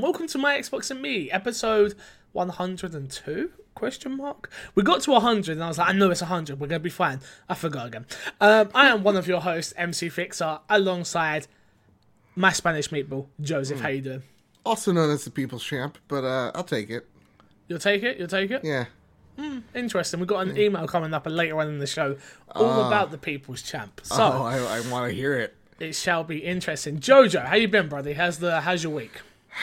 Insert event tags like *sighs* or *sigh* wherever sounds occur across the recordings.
And welcome to my Xbox and Me episode 102 question mark. We got to 100 and I was like, I know it's 100. We're gonna be fine. I forgot again. Um, I am one of your hosts, MC Fixer, alongside my Spanish meatball, Joseph. How you doing? Also known as the People's Champ, but uh, I'll take it. You'll take it. You'll take it. Yeah. Interesting. We've got an email coming up later on in the show, all about the People's Champ. So oh, I, I want to hear it. it shall be interesting. Jojo, how you been, brother? How's the how's your week? *sighs*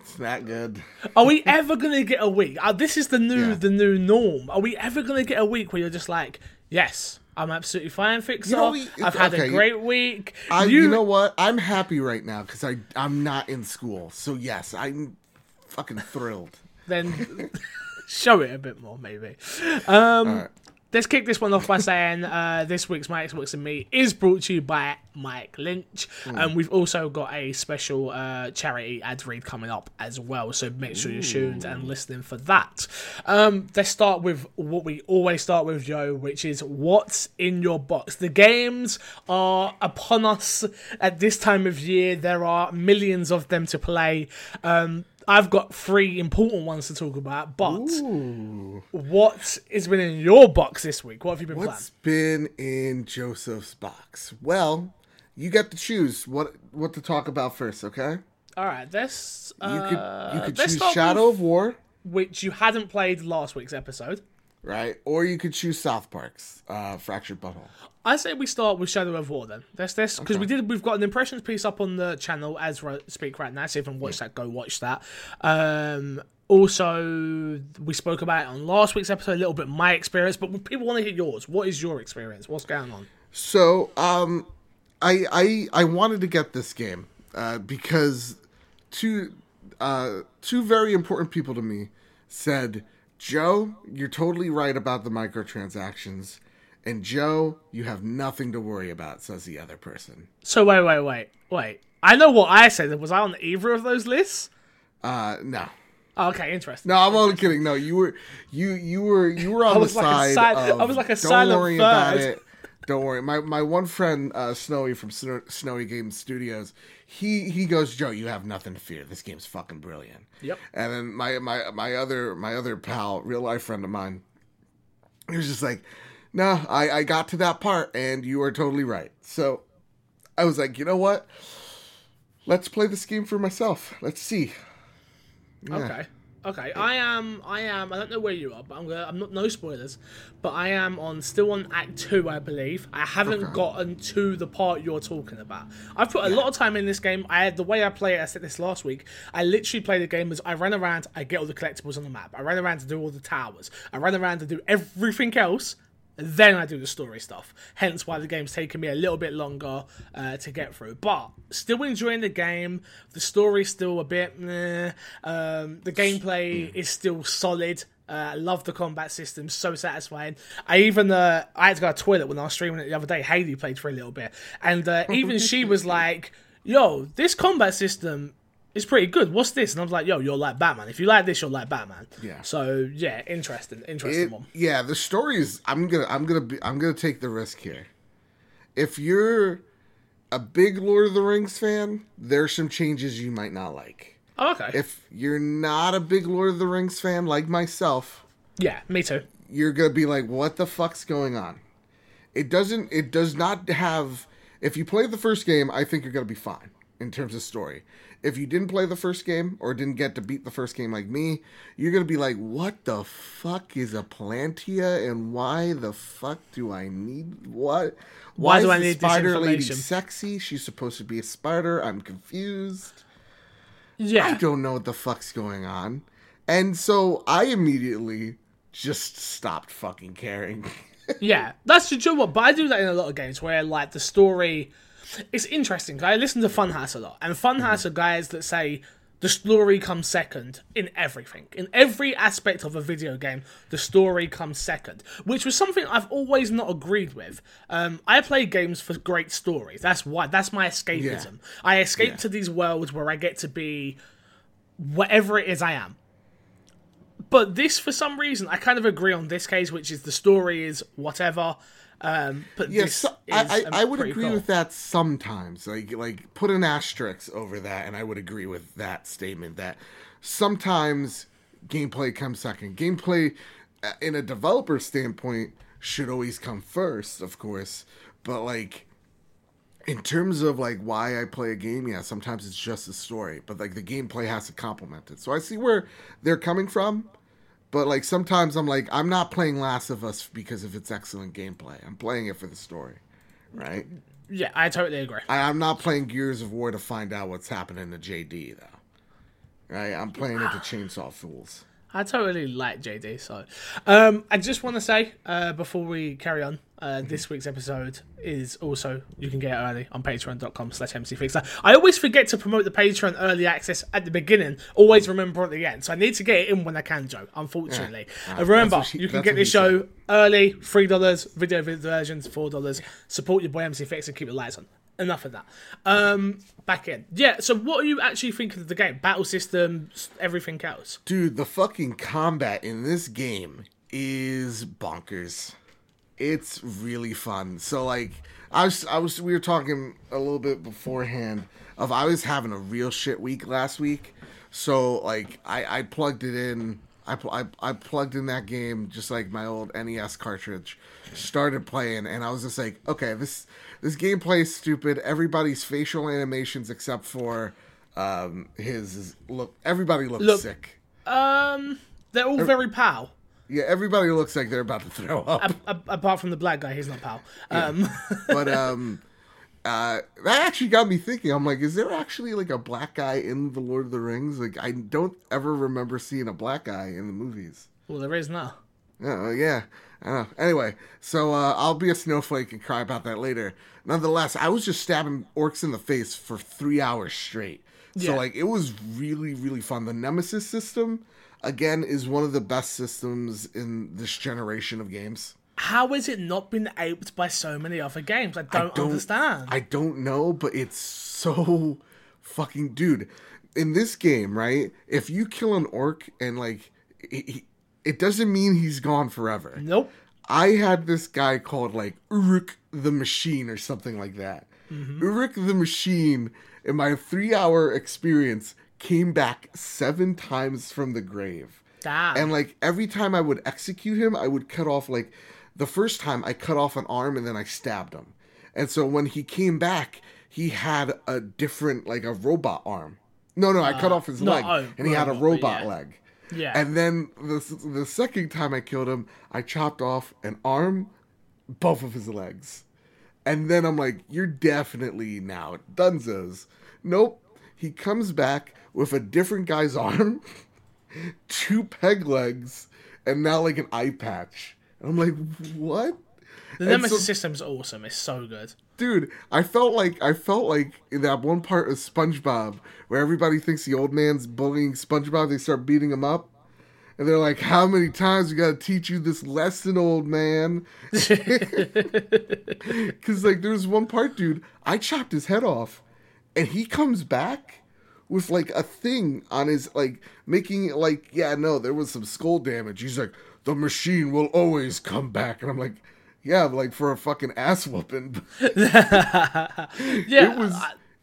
It's not good. Are we ever gonna get a week? Uh, this is the new Yeah. the new norm. Are we ever gonna get a week where you're just like, yes, I'm absolutely fine, fixer. You know, we- I've had a great week. I, you, know what? I'm happy right now because I I'm not in school. So yes, I'm fucking thrilled. then *laughs* show it a bit more, maybe. Um. Let's kick this one off by saying uh, this week's My Xbox and Me is brought to you by Mike Lynch. And we've also got a special uh, charity ad read coming up as well. So make sure you're tuned and listening for that. Um, let's start with what we always start with, Joe, which is what's in your box. The games are upon us at this time of year. There are millions of them to play. Um, I've got three important ones to talk about, but what has been in your box this week? What have you been planning? What's been in Joseph's box? Well, you get to choose what what to talk about first. Okay. All right, this You uh, could you could choose Shadow of War, which you hadn't played last week's episode. Right? Or you could choose South Park's uh, Fractured Butthole. I say we start with Shadow of War then. That's this because we did. We've got an impressions piece up on the channel as we speak right now. So if you haven't watched that, go watch that. Um, also, we spoke about it on last week's episode a little bit my experience, but people want to hear yours. What is your experience? What's going on? So, um, I I I wanted to get this game uh, because two uh, two very important people to me said, "Joe, you're totally right about the microtransactions." And Joe, you have nothing to worry about, says the other person. So wait, wait, wait, wait. I know what I said. Was I on either of those lists? Uh, no, Oh, okay, interesting. no, I'm only kidding. No, you were you you were you were on the like side. sil- of, I was like a Don't silent worry about it. Don't worry. My my one friend uh, Snowy from Sno- Snowy Games Studios, he he goes, Joe, you have nothing to fear. This game's fucking brilliant. Yep. And then my my my other my other pal, real life friend of mine, he was just like, No, I I got to that part, and you are totally right. So I was like, you know what? Let's play this game for myself. Let's see. Yeah. Okay. Okay. I am. I am. I don't know where you are, but I'm gonna. I'm not. No spoilers. But I am on. Still on Act Two, I believe. I haven't Okay. gotten to the part you're talking about. I've put a lot of time in this game. I the way I play it. I said this last week. I literally play the game as I run around. I get all the collectibles on the map. I run around to do all the towers. I run around to do everything else. Then I do the story stuff. Hence why the game's taken me a little bit longer uh, to get through. But still enjoying the game. The story's still a bit meh. Um, the gameplay is still solid. Uh, I love the combat system, so satisfying. I even uh, I had to go to the toilet when I was streaming it the other day. Haley played for a little bit, and uh, even she was *laughs* like, "Yo, this combat system is pretty good. What's this?" And I was like, "Yo, you're like Batman. If you like this, you're like Batman." Yeah. So yeah, interesting, interesting It- one. yeah, the story is. I'm gonna. I'm gonna. Be, I'm gonna take the risk here. If you're a big Lord of the Rings fan, there's some changes you might not like. Oh, okay. If you're not a big Lord of the Rings fan like myself, yeah, me too. you're gonna be like, "What the fuck's going on?" It doesn't. It does not have. If you play the first game, I think you're gonna be fine in terms of story. If you didn't play the first game or didn't get to beat the first game like me, you're gonna be like, "What the fuck is a Palantir and why the fuck do I need what? Why do is I need spider lady sexy? She's supposed to be a spider. I'm confused. Yeah. I don't know what the fuck's going on. And so I immediately just stopped fucking caring. *laughs* yeah. That's the joke. But I do that in a lot of games where like the story. It's interesting. I listen to Funhouse a lot, and Funhouse are guys that say the story comes second in everything. In every aspect of a video game, the story comes second, which was something I've always not agreed with. Um, I play games for great stories. That's why. That's my escapism. I escape Yeah. to these worlds where I get to be whatever it is I am. But this, for some reason, I kind of agree on this case, which is the story is whatever. Um, but Yes, this so- I, I, I would agree cool. with that sometimes. Like like put an asterisk over that, and I would agree with that statement that sometimes gameplay comes second. Gameplay, uh, in a developer standpoint, should always come first, of course. But like in terms of like why I play a game, yeah, sometimes it's just the story, but like the gameplay has to complement it. So I see where they're coming from, but like sometimes I'm like I'm not playing Last of Us because of its excellent gameplay. I'm playing it for the story, right? Yeah, I totally agree. I, I'm not playing Gears of War to find out what's happening to JD though. Right? I'm playing it to chainsaw fools. I totally like JD. So, um, I just want to say uh, before we carry on, uh, this week's episode is also you can get it early on patreon.com slash mcfixer. I always forget to promote the Patreon early access at the beginning, always remember at the end. So I need to get it in when I can, Joe, unfortunately. Yeah. Uh, remember, she- you can get this show said. early, $3, video versions, $4. Support your boy MCFix and keep the lights on. Enough of that. Um, back in. Yeah, so what are you actually thinking of the game? Battle systems, everything else? Dude, the fucking combat in this game is bonkers. It's really fun. So like I was I was we were talking a little bit beforehand of I was having a real shit week last week. So like I I plugged it in I, pl- I, I plugged in that game just like my old NES cartridge, started playing, and I was just like, okay, this this gameplay is stupid. Everybody's facial animations except for um, his look. Everybody looks Look- sick. Um, they're all very pal. Yeah, everybody looks like they're about to throw up. A- apart from the black guy, he's not pal. Um, *laughs* but um, uh, that actually got me thinking. I'm like, is there actually like a black guy in the Lord of the Rings? Like, I don't ever remember seeing a black guy in the movies. well, there is now. Oh yeah, I don't know. Anyway, so uh, I'll be a snowflake and cry about that later. Nonetheless, I was just stabbing orcs in the face for three hours straight. So Yeah. like, it was really really fun. The Nemesis system, again, is one of the best systems in this generation of games. How has it not been aped by so many other games? I don't, understand. I don't know, but it's so fucking dude. In this game, right? If you kill an orc and like, it- doesn't mean he's gone forever. nope. I had this guy called like Uruk the Machine or something like that. Mm-hmm. Uruk the Machine, in my three hour experience, came back seven times from the grave. Damn. And like every time I would execute him, I would cut off like the first time I cut off an arm and then I stabbed him. And so when he came back, he had a different like a robot arm. No, no, I cut uh, off his no, leg oh, and he had a robot, robot yeah. leg. Yeah. And then the the second time I killed him, I chopped off an arm, both of his legs. And then I'm like, you're definitely now Dunzos. Nope. He comes back with a different guy's *laughs* arm, two peg legs, and now like an eye patch. And I'm like, what? the Nemesis so- system's awesome. It's so good. Dude, I felt like I felt like in that one part of SpongeBob where everybody thinks the old man's bullying SpongeBob, they start beating him up. And they're like, How many times we gotta teach you this lesson, old man? *laughs* Cause like there's one part, dude, I chopped his head off and he comes back with like a thing on his like making it like, yeah, no, there was some skull damage. He's like, the machine will always come back. And I'm like, yeah, like for a fucking ass whooping. *laughs* Yeah. it was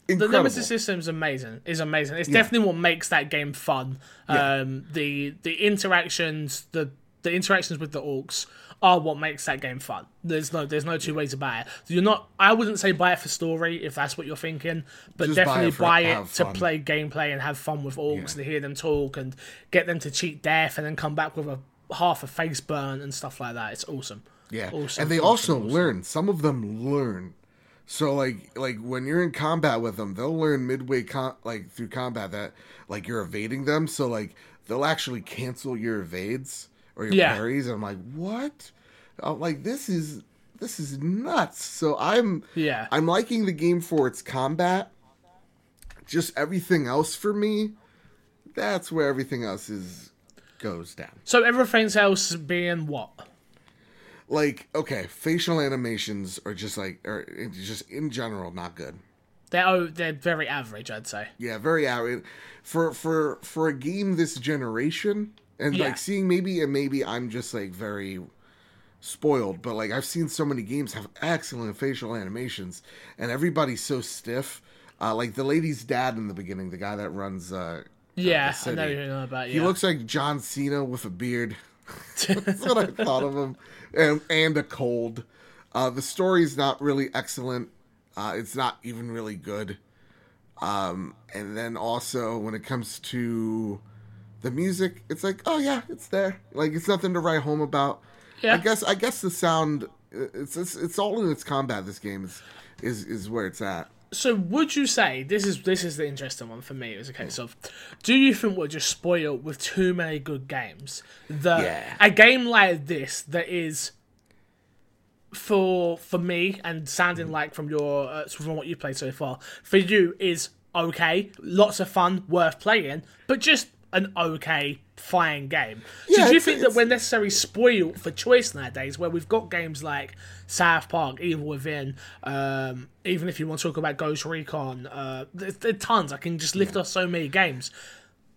incredible. the Nemesis system's amazing. Is amazing. It's definitely what makes that game fun. Um, the the interactions, the the interactions with the orcs are what makes that game fun. There's no there's no two ways about it. You're not. I wouldn't say buy it for story if that's what you're thinking, but Just buy definitely it buy it to fun. play gameplay and have fun with orcs Yeah. and to hear them talk and get them to cheat death and then come back with a half a face burn and stuff like that. It's awesome. Yeah, oh, and they also learn. Some of them learn. So like like when you're in combat with them, they'll learn midway com- like through combat that like you're evading them. So like they'll actually cancel your evades or your Yeah. parries. And I'm like, what? I'm like this is this is nuts. So I'm Yeah. I'm liking the game for its combat. Just everything else for me, that's where everything else is goes down. So everything else being what? Like okay facial animations are just like or just in general not good They're oh, they're very average, I'd say. yeah very average for for for a game this generation and Yeah. like seeing maybe and maybe i'm just like very spoiled, but like I've seen so many games have excellent facial animations, and everybody's so stiff. Uh, like the lady's dad in the beginning, the guy that runs. Uh, Yeah, I know you know about you. he looks like John Cena with a beard. *laughs* That's what I thought of him, and and a cold. Uh, the story's not really excellent. Uh, it's not even really good. Um, and then also when it comes to the music, it's like, oh yeah, it's there. Like it's nothing to write home about. Yeah. I guess I guess the sound, it's it's, it's all in its combat. This game is is is where it's at. So would you say this is this is the interesting one for me? It was a case of, do you think we're just spoiled with too many good games? That Yeah. a game like this that is for for me and sounding like from your uh, from what you played so far for you is okay, lots of fun, worth playing, but just an okay fine game. So Yeah, do you think that we're necessarily spoiled for choice nowadays, where we've got games like South Park, Evil Within, um, even if you want to talk about Ghost Recon, uh, there's, there's tons. I can just lift off so many games.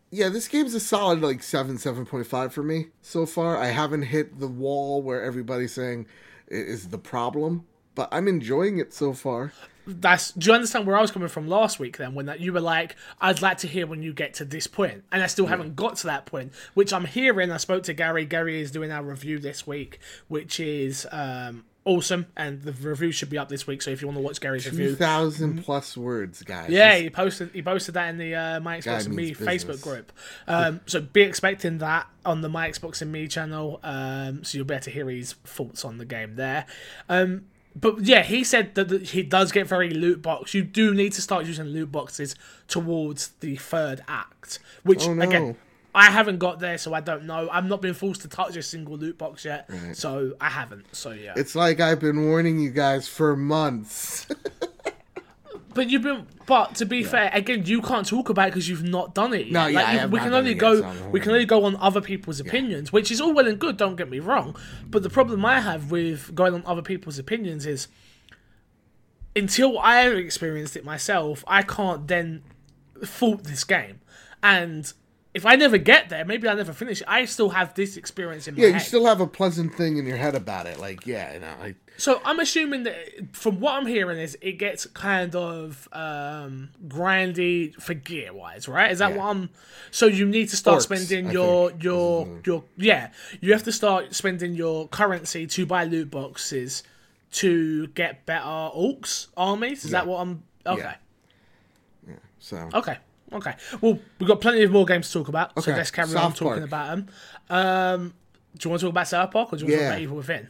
Yeah, this game's a solid like seven, seven point five for me so far. I haven't hit the wall where everybody's saying it is the problem, but I'm enjoying it so far. That's. Do you understand where I was coming from last week? Then when that you were like, I'd like to hear when you get to this point, and I still haven't got to that point, which I'm hearing. I spoke to Gary. Gary is doing our review this week, which is um, awesome, and the review should be up this week. So if you want to watch Gary's review, thousand plus words, guys. Yeah, he posted he posted that in the uh, My Xbox and Me means Facebook group. Um, so be expecting that on the My Xbox and Me channel. Um, so you'll be able to hear his thoughts on the game there. Um, but yeah, he said that he does get very loot box. You do need to start using loot boxes towards the third act, which Oh, no. again. I haven't got there, so I don't know. I've not been forced to touch a single loot box yet, so I haven't. So yeah, It's like I've been warning you guys for months. *laughs* But you've been, but to be fair, again, you can't talk about it because you've not done it. Yet. No, yeah, Like, you- we can only it yet, go, so we can only go on other people's opinions, which is all well and good. Don't get me wrong, but the problem I have with going on other people's opinions is, until I have experienced it myself, I can't then fault this game, and. If I never get there, maybe I never finish. I still have this experience in my yeah, you head. still have a pleasant thing in your head about it. Like, yeah, you know, I, So I'm assuming that from what I'm hearing is it gets kind of um grindy for gear wise, right? Is that Yeah. what I'm so you need to start Orcs, spending I your think, your your yeah, you have to start spending your currency to buy loot boxes to get better orcs armies. Is that what I'm okay. Yeah. so Okay. Okay. Well, we've got plenty of more games to talk about, okay. so let's carry on talking Park. about them. Um, do you want to talk about South Park or do you want to talk about Evil Within?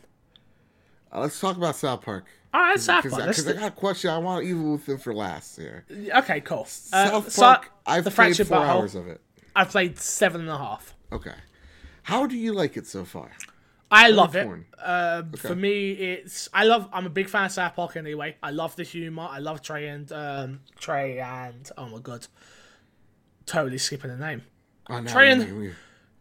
Uh, let's talk about South Park. All right, South Because Park. Let's I got a question. I want Evil Within for last here. Okay, cool. Uh, South so- Park. I've the played four butthole. hours of it. I've played seven and a half. Okay. How do you like it so far? I love it. torn. Um, For me, it's I love. I'm a big fan of South Park anyway. I love the humor. I love Trey and um, Trey and oh my god, totally skipping the name. Oh, no, Trey and-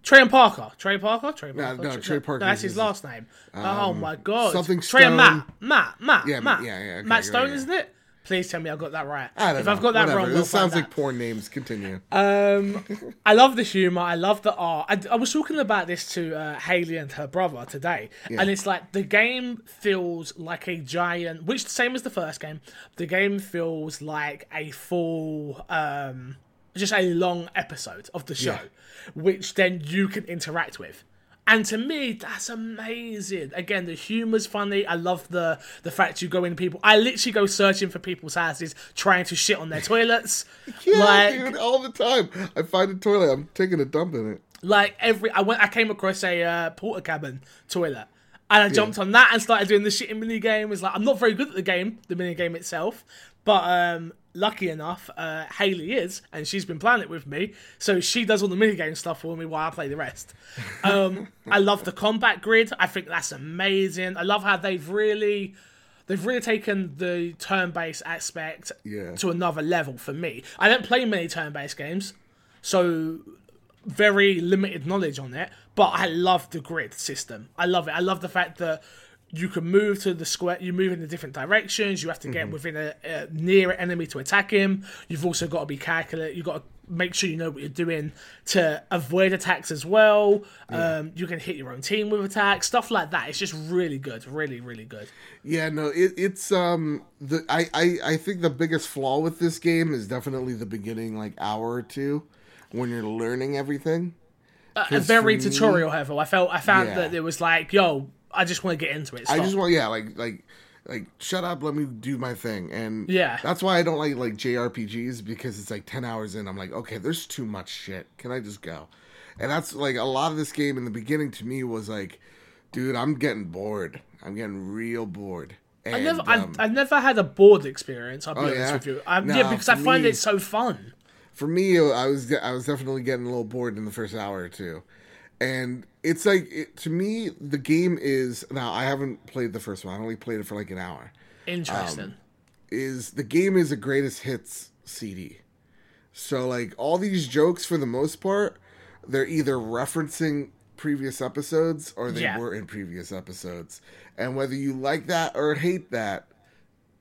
Trey and Parker. Trey Parker. Trey Parker. no, Trey Parker That's his last name. oh my god. something Trey and Matt. Stone. Matt. Matt. Yeah, Matt. yeah, yeah, okay, Matt yeah, Stone, yeah. isn't it? Please tell me I got that right. I don't if know. I've got that Whatever. wrong, this we'll sounds like porn names. Continue. Um, *laughs* I love the humor. I love the art. I, I was talking about this to uh, Haley and her brother today, and it's like the game feels like a giant. Which the same as the first game, the game feels like a full, um, just a long episode of the show, which then you can interact with. And to me, that's amazing. Again, the humor's funny. I love the the fact you go in people. I literally go searching for people's houses, trying to shit on their *laughs* toilets. Yeah, like, dude, all the time. I find a toilet. I'm taking a dump in it. like every I went I came across a uh, porter cabin toilet and I jumped on that and started doing the shitting mini game. It's like I'm not very good at the game, the mini game itself, but um lucky enough, uh Haley is and she's been playing it with me, so she does all the mini game stuff for me while I play the rest. Um *laughs* I love the combat grid. I think that's amazing. I love how they've really They've really taken the turn-based aspect Yeah. to another level for me. I don't play many turn-based games, so very limited knowledge on it, but I love the grid system. I love it. I love the fact that you can move to the square. You move in the different directions. You have to get within a, a near enemy to attack him. You've also got to be calculate. You've got to make sure you know what you're doing to avoid attacks as well. Um, you can hit your own team with attacks, stuff like that. It's just really good, really, really good. Yeah, no, it, it's um the I, I I think the biggest flaw with this game is definitely the beginning like hour or two when you're learning everything. A very for me- tutorial level. I felt I found Yeah. that it was like, yo, I just want to get into it. I just want yeah, like like like shut up, let me do my thing. And Yeah. that's why I don't like like JRPGs because it's like 10 hours in I'm like, okay, there's too much shit. Can I just go? And that's like a lot of this game in the beginning to me was like, dude, I'm getting bored. I'm getting real bored. And, I never, um, I, I never had a bored experience. I'll be Oh, honest yeah? with you. Um, Nah, yeah, because I find me- it so fun. for me, I was I was definitely getting a little bored in the first hour or two, and it's like it, to me the game is now I haven't played the first one. I only played it for like an hour. Interesting. Um, is the game is a greatest hits CD, so like all these jokes for the most part, they're either referencing previous episodes or they Yeah. were in previous episodes, and whether you like that or hate that,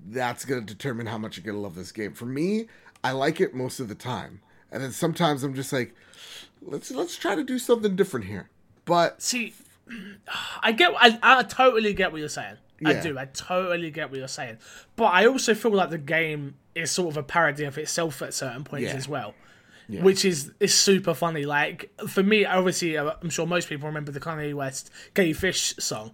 that's going to determine how much you're going to love this game. For me, I like it most of the time. And then sometimes I'm just like, let's let's try to do something different here. But See, I get, I, I totally get what you're saying. I do. I totally get what you're saying. But I also feel like the game is sort of a parody of itself at certain points Yeah. as well. Which is is super funny. Like for me, obviously, uh, I'm sure most people remember the Kanye West "Gay Fish" song,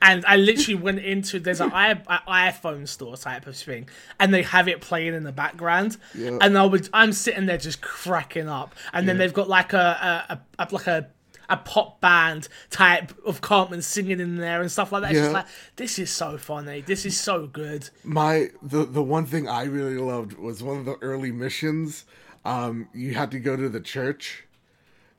and I literally went into there's an iPhone store type of thing, and they have it playing in the background, Yeah. and I would I'm sitting there just cracking up, and then they've got like a, a, a, a like a a pop band type of Cartman singing in there and stuff like that. It's just Yeah. like this is so funny. This is so good. my the the one thing I really loved was one of the early missions. Um, you had to go to the church,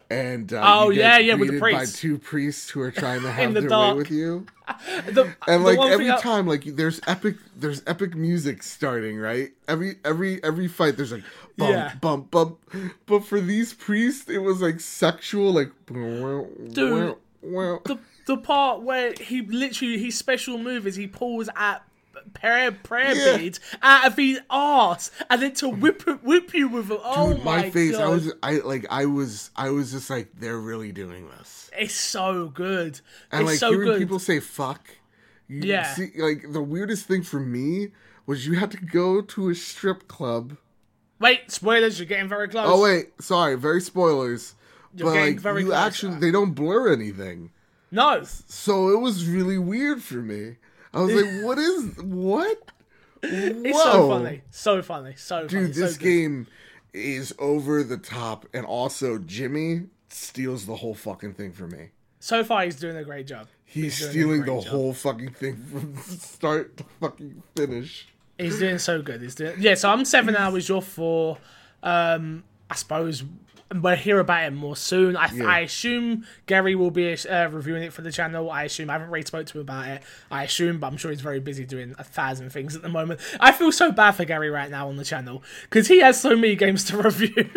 and uh, Oh, you get yeah, yeah, with the priest. by two priests who are trying to *laughs* have the their dark. way with you. *laughs* The, And like every thing I- time, like there's epic, there's epic music starting, right? Every every every fight, there's like bump, Yeah. bump, bump. But for these priests, it was like sexual, like dude. the the part where he literally his special move is he pulls at prayer prayer Yeah. beads out of his ass and then to whip whip you with it. Oh Dude, my, my face, god, I was, I like, I was, I was just like, they're really doing this. it's so good. And it's like so hearing good. people say "fuck," you Yeah. see, like the weirdest thing for me was you had to go to a strip club. Wait, spoilers! You're getting very close. Oh wait, sorry, very spoilers. You're but getting like very you close. actually, they don't blur anything. no, So it was really weird for me. I was like, "What is what?" *laughs* it's so funny, so funny, so funny, dude. so This good. game is over the top, and also Jimmy steals the whole fucking thing for me. So far, he's doing a great job. He's, a stealing the job. whole fucking thing from *laughs* start to fucking finish. He's doing so good. He's doing yeah. So I'm seven hours. You're four. Um, I suppose we'll hear about it more soon. I, I assume Gary will be uh, reviewing it for the channel. I assume I haven't really spoke to him about it. I assume, but I'm sure he's very busy doing a thousand things at the moment. I feel so bad for Gary right now on the channel because he has so many games to *laughs* review.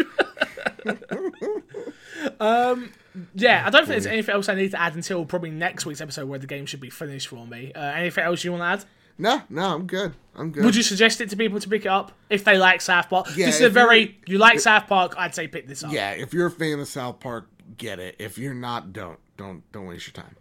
um, yeah, I don't think there's anything else I need to add until probably next week's episode where the game should be finished for me. Uh, anything else you want to add? No, no, I'm good. I'm good. Would you suggest it to people to pick it up if they like South Park? Yeah, this is a very you like South Park. I'd say pick this up. yeah, if you're a fan of South Park, get it. If you're not, don't don't don't waste your time.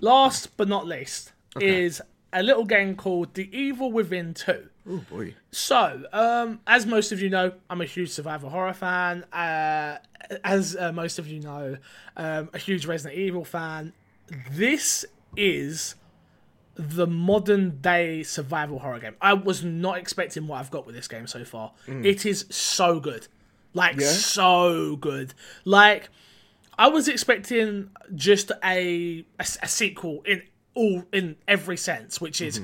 Last but not least is a little game called The Evil Within Two. Oh boy. So, um, as most of you know, I'm a huge survival horror fan. Uh, as uh, most of you know, um, a huge Resident Evil fan. This is the modern day survival horror game. I was not expecting what I've got with this game so far. It is so good. Like, Yeah? so good. Like, I was expecting just a, a, a sequel in all in every sense, which is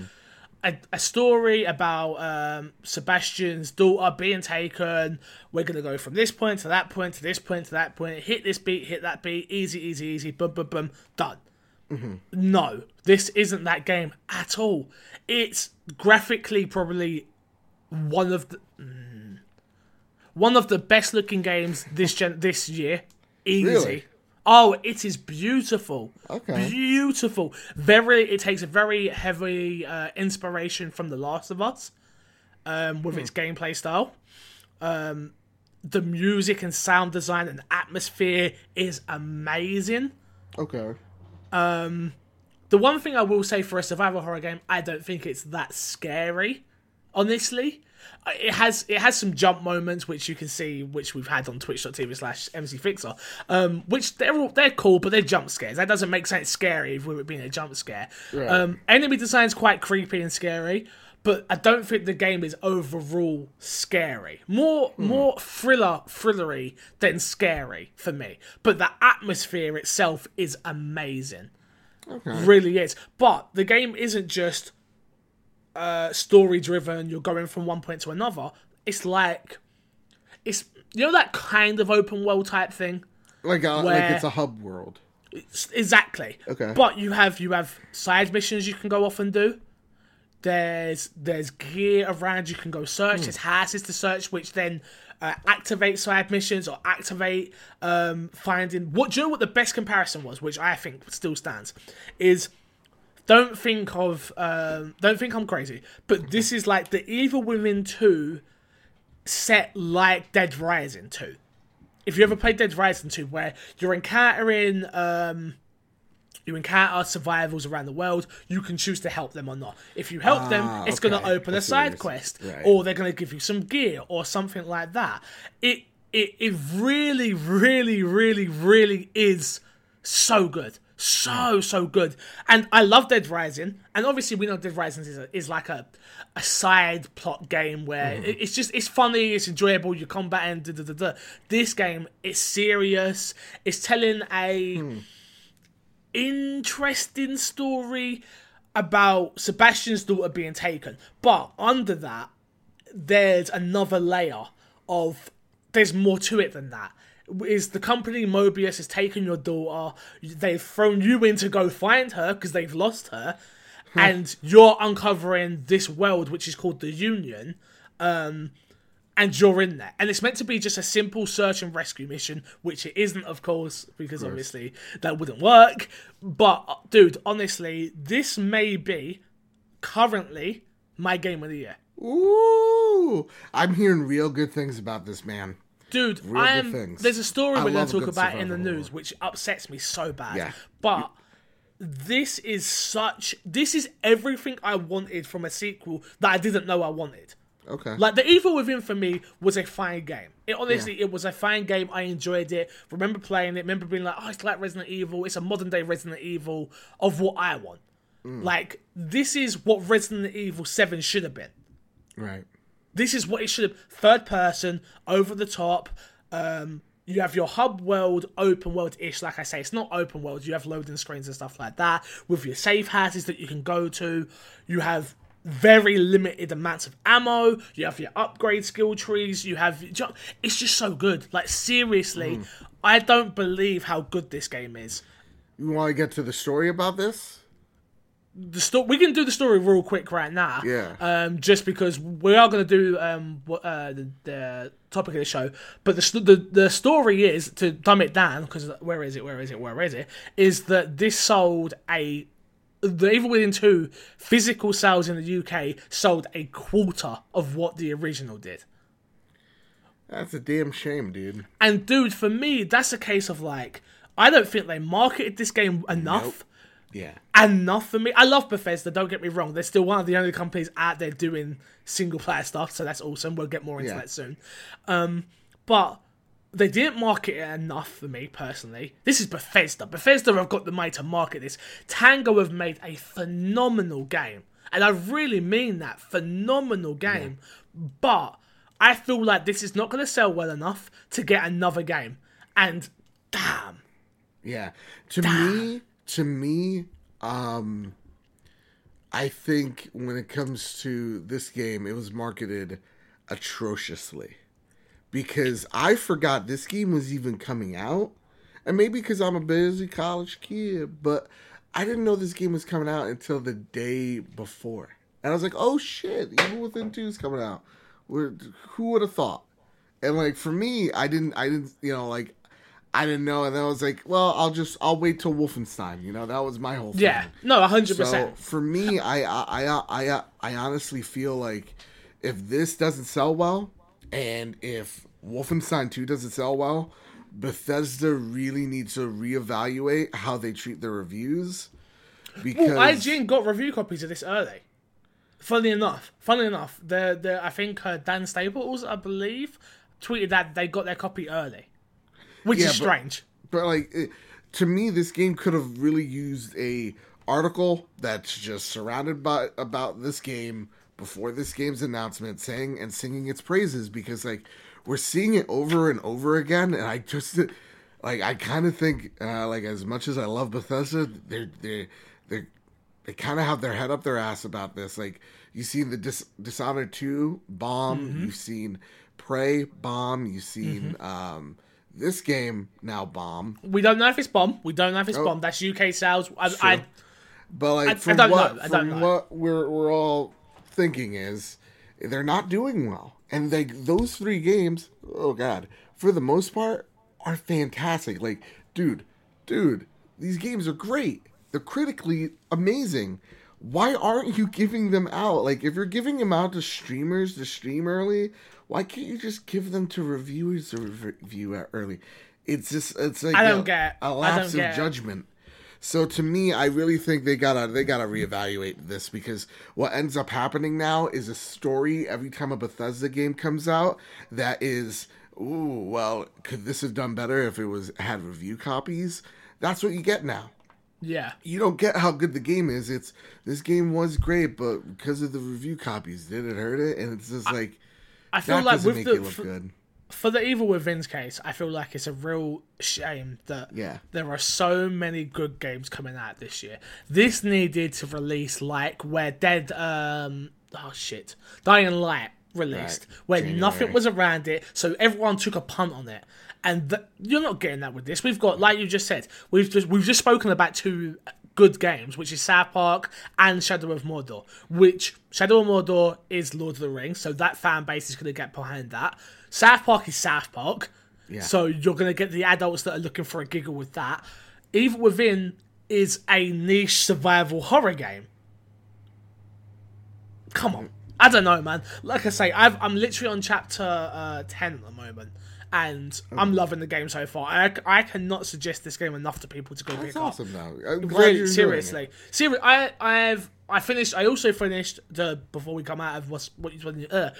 a, a story about um, Sebastian's daughter being taken. We're gonna go from this point to that point to this point to that point. Hit this beat, hit that beat. Easy, easy, easy. Boom, boom, boom. Done. No, this isn't that game at all. It's graphically probably one of the mm, one of the best looking games this gen- this year. Easy. Really? Oh, it is beautiful. Okay. Beautiful. Very. It takes a very heavy uh, inspiration from The Last of Us, um, with its gameplay style. Um, the music and sound design and atmosphere is amazing. Okay. The one thing I will say for a survival horror game, I don't think it's that scary. Honestly, Uh, it has it has some jump moments which you can see, which we've had on Twitch.tv slash mcfixer, um, which they're all, they're cool, but they're jump scares. That doesn't make sense scary if we were being a jump scare. Right. Um, enemy design's quite creepy and scary, but I don't think the game is overall scary. More more thriller thrillery than scary for me. But the atmosphere itself is amazing Okay. really is. But the game isn't just uh, story driven. You're going from one point to another. It's like it's you know that kind of open world type thing. Like a, like it's a hub world. It's- exactly. Okay. But you have you have side missions you can go off and do. There's there's gear around you can go search. There's houses to search, which then uh, activate side missions or activate um, finding. What do you know? What the best comparison was, which I think still stands, is don't think of um, don't think I'm crazy, but this is like the Evil Within two set like Dead Rising two. If you ever played Dead Rising two, where you're encountering um, you encounter survivors around the world, you can choose to help them or not. If you help Ah, them, it's going to open I a side quest, Right. or they're going to give you some gear or something like that. It it it really, really, really, really is so good. So so good, and I love Dead Rising. And obviously, we know Dead Rising is, a, is like a a side plot game where Mm-hmm. it- it's just it's funny, it's enjoyable. You combat and da da da da. This game is serious. It's telling a Hmm. Interesting story about Sebastian's daughter being taken. But under that, there's another layer of there's more to it than that. Is the company Mobius has taken your daughter, they've thrown you in to go find her because they've lost her, and you're uncovering this world which is called the Union, um, and you're in there. And it's meant to be just a simple search and rescue mission, which it isn't, of course, because obviously that wouldn't work. But, dude, honestly, this may be currently my game of the year. Ooh, I'm hearing real good things about this man. Dude, Real I good am. things. There's a story I we're going to talk about in the news, which upsets me so bad. Yeah. But this is such. This is everything I wanted from a sequel that I didn't know I wanted. Okay. Like the Evil Within for me was a fine game. It honestly, it was a fine game. I enjoyed it. Remember playing it. Remember being like, oh, it's like Resident Evil. It's a modern day Resident Evil of what I want. Mm. Like this is what Resident Evil Seven should have been. right. This is what it should have. Third person, over the top. Um, you have your hub world, open world ish. Like I say, it's not open world. You have loading screens and stuff like that with your safe houses that you can go to. You have very limited amounts of ammo. You have your upgrade skill trees. You have. It's just so good. Like seriously, I don't believe how good this game is. You want to get to the story about this? the sto- we can do the story real quick right now. Yeah. Um, just because we are going to do um uh the, the topic of the show, but the st- the the story is to dumb it down because where is it? Where is it? Where is it? Is that this sold a the Evil Within 2 physical sales in the UK sold a quarter of what the original did. That's a damn shame, dude. And dude, for me, that's a case of like I don't think they marketed this game enough. Yeah. enough for me. I love Bethesda, don't get me wrong. They're still one of the only companies out there doing single player stuff, so that's awesome. We'll get more into Yeah. that soon. Um, but they didn't market it enough for me personally. This is Bethesda. Bethesda have got the money to market this. Tango have made a phenomenal game. And I really mean that. Phenomenal game. But I feel like this is not going to sell well enough to get another game. And damn. Yeah. To me, to me, um I think when it comes to this game, it was marketed atrociously. Because I forgot this game was even coming out. And maybe because I'm a busy college kid, but I didn't know this game was coming out until the day before. And I was like, oh shit, Evil Within 2 is coming out. Who would have thought? And like for me, I didn't, I didn't, you know, like I didn't know, and then I was like, well, I'll just I'll wait till Wolfenstein. You know, that was my whole thing. Yeah, no, hundred So percent. for me, I, I I I I honestly feel like if this doesn't sell well, and if Wolfenstein Two doesn't sell well, Bethesda really needs to reevaluate how they treat their reviews. Because Well, IGN got review copies of this early. Funny enough, funny enough, the the I think uh, Dan Staples, I believe, tweeted that they got their copy early, which Yeah, is but- strange. but like it, to me this game could have really used a article that's just surrounded by about this game before this game's announcement saying and singing its praises because like we're seeing it over and over again and i just like i kind of think uh like as much as i love bethesda they're they're they're they kind of have their head up their ass about this. Like you've seen the Dis- Dishonored two bomb, you've seen Prey bomb, you've seen um, this game now bomb. We don't know if it's bomb. We don't know if it's Oh. bomb. That's UK sales. I, I But like I- I from don't what know. I from don't know. what we're we're all thinking is they're not doing well, and they those three games, oh god, for the most part, are fantastic. Like, dude, dude, these games are great. They're critically amazing. Why aren't you giving them out? Like, if you're giving them out to streamers to stream early, why can't you just give them to reviewers to review early? It's just it's like I don't a, get- a I don't lapse of judgment. So to me, I really think they gotta they gotta reevaluate this because what ends up happening now is a story every time a Bethesda game comes out that is, ooh, well, could this have done better if it was had review copies? That's what you get now. yeah. You don't get how good the game is. It's this game was great, but because of the review copies, did it hurt it? And it's just like I feel that like doesn't with make the it look for, the Evil Within's case, I feel like it's a real shame that Yeah. there are so many good games coming out this year. This needed to release like where Dead um oh shit. Dying Light released Right. where January. nothing was around it, so everyone took a punt on it. And th- you're not getting that with this. We've got like you just said, we've just we've just spoken about two good games, which is South Park and Shadow of Mordor. Which Shadow of Mordor is Lord of the Rings, so that fan base is going to get behind that. South Park is South Park, so you're going to get the adults that are looking for a giggle with that. Evil Within is a niche survival horror game. Come on, I don't know, man. Like I say, I've, I'm literally on chapter uh, ten at the moment, and I'm loving the game so far. I, I cannot suggest this game enough to people to go It's pick up. That's awesome though. I'm glad you're Really, seriously, seriously. I, I've, I finished. I also finished the before we come out of what's what you in your, uh,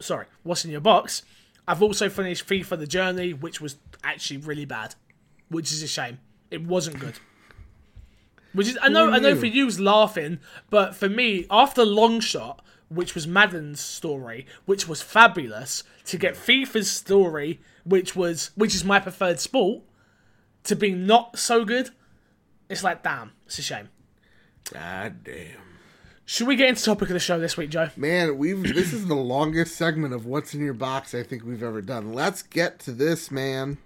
sorry, what's in your box. I've also finished FIFA: The Journey, which was actually really bad, which is a shame. It wasn't good. Which is I know I know for you was laughing, but for me, after Longshot, which was Madden's story, which was fabulous, to get FIFA's story, which was which is my preferred sport, to be not so good, it's like damn, it's a shame. God damn. Should we get into the topic of the show this week, Joe? Man, we've this is the longest segment of what's in your box I think we've ever done. Let's get to this, man.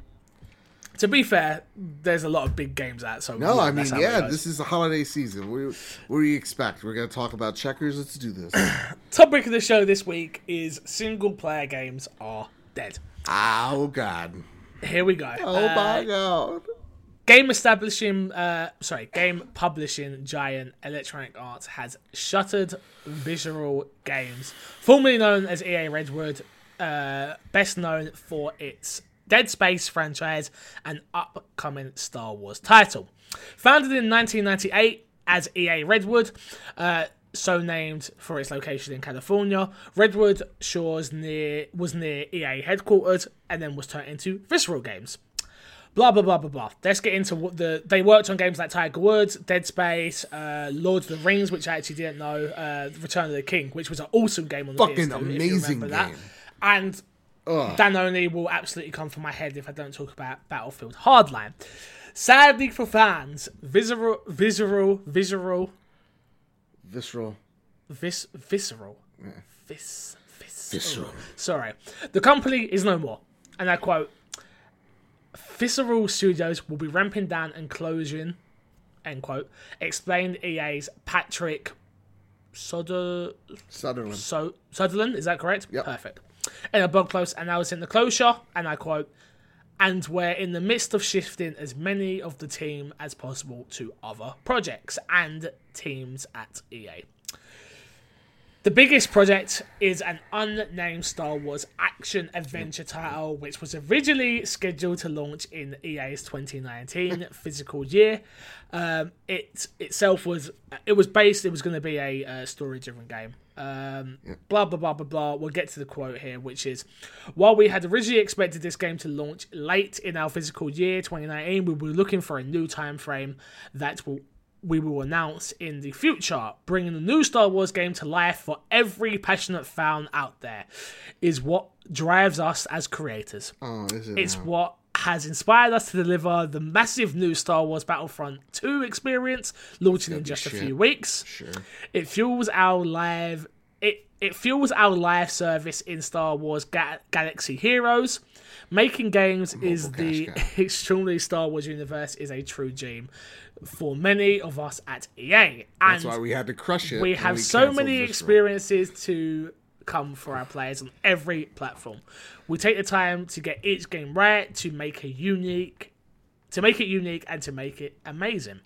To be fair, there's a lot of big games out, so No, I mean, that's how it yeah, this is the holiday season. What, what do you expect? We're gonna talk about checkers. Let's do this. *clears throat* topic of the show this week is single player games are dead. oh God. Here we go. Oh Uh, my God. Game establishing, uh, sorry, game publishing giant Electronic Arts has shuttered Visual Games, formerly known as EA Redwood, uh, best known for its Dead Space franchise and upcoming Star Wars title. Founded in 1998 as EA Redwood, uh, so named for its location in California, Redwood Shores near was near EA headquarters and then was turned into Visceral Games blah blah blah blah blah. Let's get into what the they worked on games like Tiger Woods, Dead Space, uh, Lord of the Rings, which I actually didn't know, uh, Return of the King, which was an awesome game on the Fucking PS2, if you amazing remember that. game. And Dan only will absolutely come from my head if I don't talk about Battlefield Hardline. Sadly for fans, visceral, visceral, visceral, Visceral. vis, visceral, vis, visceral. Visceral. Sorry, the company is no more, and I quote: "Visceral Studios will be ramping down and closing." End quote. Explained EA's Patrick Soder, Sutherland. so Sutherland. Is that correct? Yep. Perfect. In a blog post announcing the closure, and I quote: and we're in the midst of shifting as many of the team as possible to other projects and teams at EA. The biggest project is an unnamed Star Wars action adventure title, which was originally scheduled to launch in EA's 2019 *laughs* physical year. Um, it itself was it was based. It was going to be a uh, story-driven game. Um, Blah blah blah blah blah. We'll get to the quote here, which is, while we had originally expected this game to launch late in our physical year 2019, we were looking for a new time frame that will we will announce in the future, bringing the new Star Wars game to life for every passionate fan out there, is what drives us as creators. Oh, is it? It's now? what has inspired us to deliver the massive new Star Wars Battlefront 2 experience, launching in just a few weeks. Sure. It fuels our live. It it fuels our live service in Star Wars Ga- Galaxy Heroes. Making games is the *laughs* extremely Star Wars universe is a true dream for many of us at EA, and That's why we had to crush it. we have so many experiences to come for our players on every platform. We take the time to get each game right, to make it unique, to make it unique, and to make it amazing.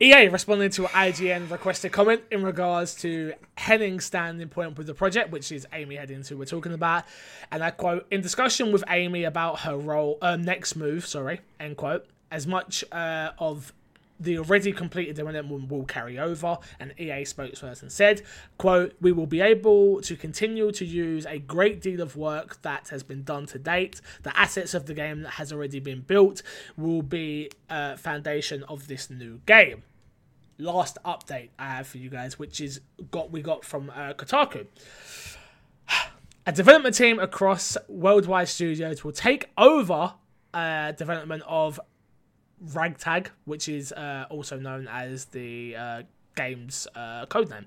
EA responded to IGN requested comment in regards to Hennig's standing point with the project, which is Amy Hennig, who we're talking about. And I quote, in discussion with Amy about her role, uh, next move, sorry, end quote, as much uh, of the already completed development will carry over, an EA spokesperson said, quote, we will be able to continue to use a great deal of work that has been done to date. The assets of the game that has already been built will be a foundation of this new game. Last update I have for you guys, which is got we got from uh, Kotaku. A development team across worldwide studios will take over uh, development of Ragtag, which is uh, also known as the uh, game's uh, codename,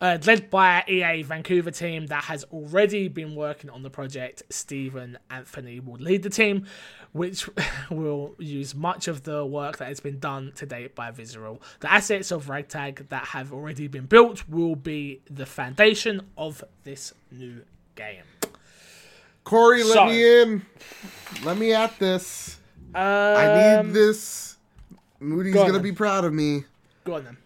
uh, led by EA Vancouver team that has already been working on the project. Stephen Anthony will lead the team, which *laughs* will use much of the work that has been done to date by Visceral. The assets of Ragtag that have already been built will be the foundation of this new game. Corey, let So- me in. Let me at this. I Um, need this. Moody's go gonna then. be proud of me. Go on then.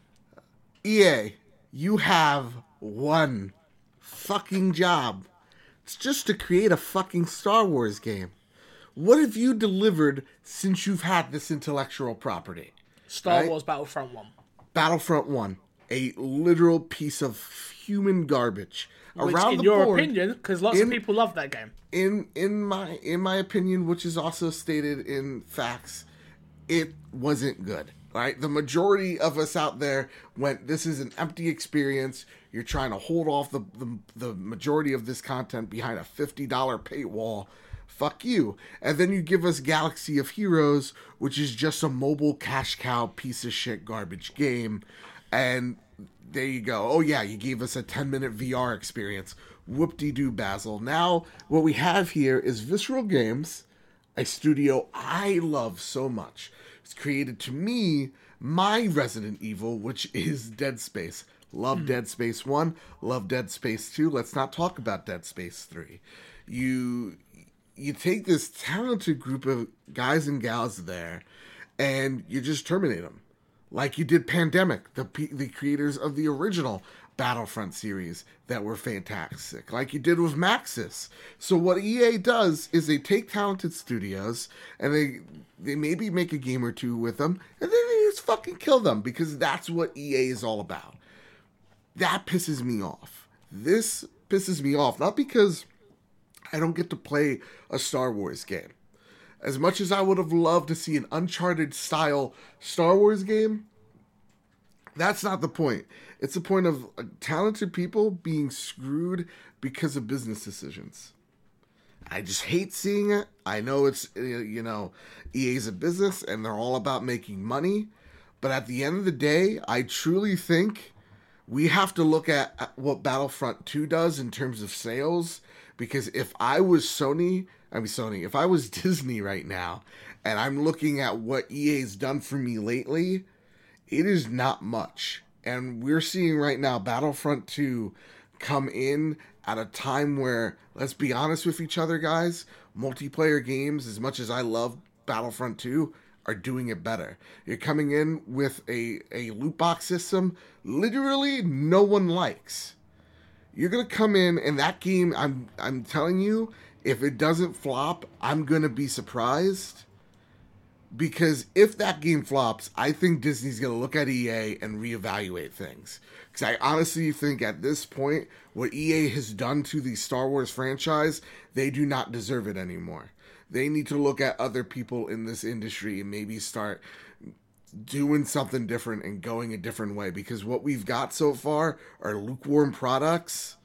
EA, you have one fucking job. It's just to create a fucking Star Wars game. What have you delivered since you've had this intellectual property? Star Right. Wars Battlefront 1. Battlefront 1, a literal piece of human garbage. Which, Around in the your board, opinion, because lots in- of people love that game. in in my in my opinion, which is also stated in facts, it wasn't good. Right, the majority of us out there went. This is an empty experience. You're trying to hold off the the, the majority of this content behind a fifty dollar paywall. Fuck you. And then you give us Galaxy of Heroes, which is just a mobile cash cow piece of shit garbage game. And there you go. Oh yeah, you gave us a 10 minute VR experience. Whoop de doo, Basil. Now what we have here is Visceral Games, a studio I love so much. It's created to me my Resident Evil, which is Dead Space. Love hmm. Dead Space 1, love Dead Space 2. Let's not talk about Dead Space 3. You you take this talented group of guys and gals there and you just terminate them like you did Pandemic, the the creators of the original Battlefront series that were fantastic, like you did with Maxis. So what EA does is they take talented studios and they they maybe make a game or two with them, and then they just fucking kill them because that's what EA is all about. That pisses me off. This pisses me off not because I don't get to play a Star Wars game as much as I would have loved to see an Uncharted style Star Wars game, that's not the point. It's the point of uh, talented people being screwed because of business decisions. I just hate seeing it. I know it's, uh, you know, EA's a business and they're all about making money. But at the end of the day, I truly think we have to look at at what Battlefront 2 does in terms of sales. Because if I was Sony, I mean, Sony, if I was *laughs* Disney right now and I'm looking at what EA's done for me lately, it is not much. And we're seeing right now Battlefront 2 come in at a time where, let's be honest with each other, guys, multiplayer games, as much as I love Battlefront 2, are doing it better. You're coming in with a, a loot box system literally no one likes. You're gonna come in and that game I'm I'm telling you, if it doesn't flop, I'm gonna be surprised. Because if that game flops, I think Disney's gonna look at EA and reevaluate things. Because I honestly think at this point, what EA has done to the Star Wars franchise, they do not deserve it anymore. They need to look at other people in this industry and maybe start doing something different and going a different way because what we've got so far are lukewarm products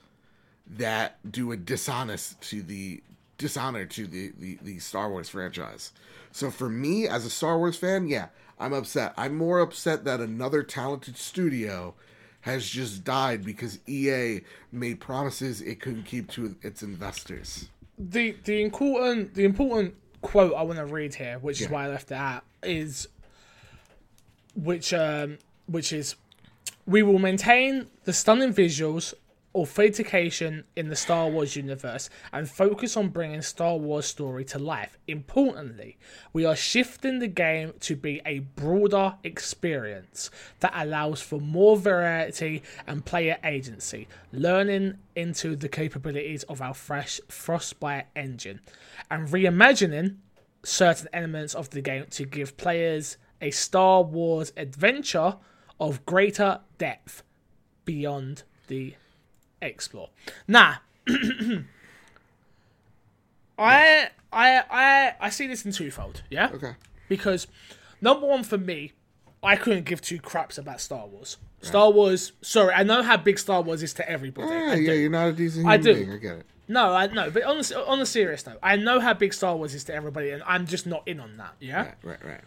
that do a dishonest to the dishonor to the, the, the Star Wars franchise. So for me as a Star Wars fan, yeah, I'm upset. I'm more upset that another talented studio has just died because EA made promises it couldn't keep to its investors. The the important the important quote I want to read here, which is why I left it out, is which um which is we will maintain the stunning visuals authentication in the Star Wars universe and focus on bringing Star Wars story to life. Importantly, we are shifting the game to be a broader experience that allows for more variety and player agency, learning into the capabilities of our fresh Frostbite engine and reimagining certain elements of the game to give players a Star Wars adventure of greater depth beyond the explore. Nah. *clears throat* I I I I see this in twofold, yeah? Okay. Because number one for me, I couldn't give two craps about Star Wars. Star Wars, sorry, I know how big Star Wars is to everybody. Yeah, I yeah, do. you're not a decent I do. being. I get it. No, I no, but on the, on a serious note, I know how big Star Wars is to everybody, and I'm just not in on that. Yeah. Right, right, right.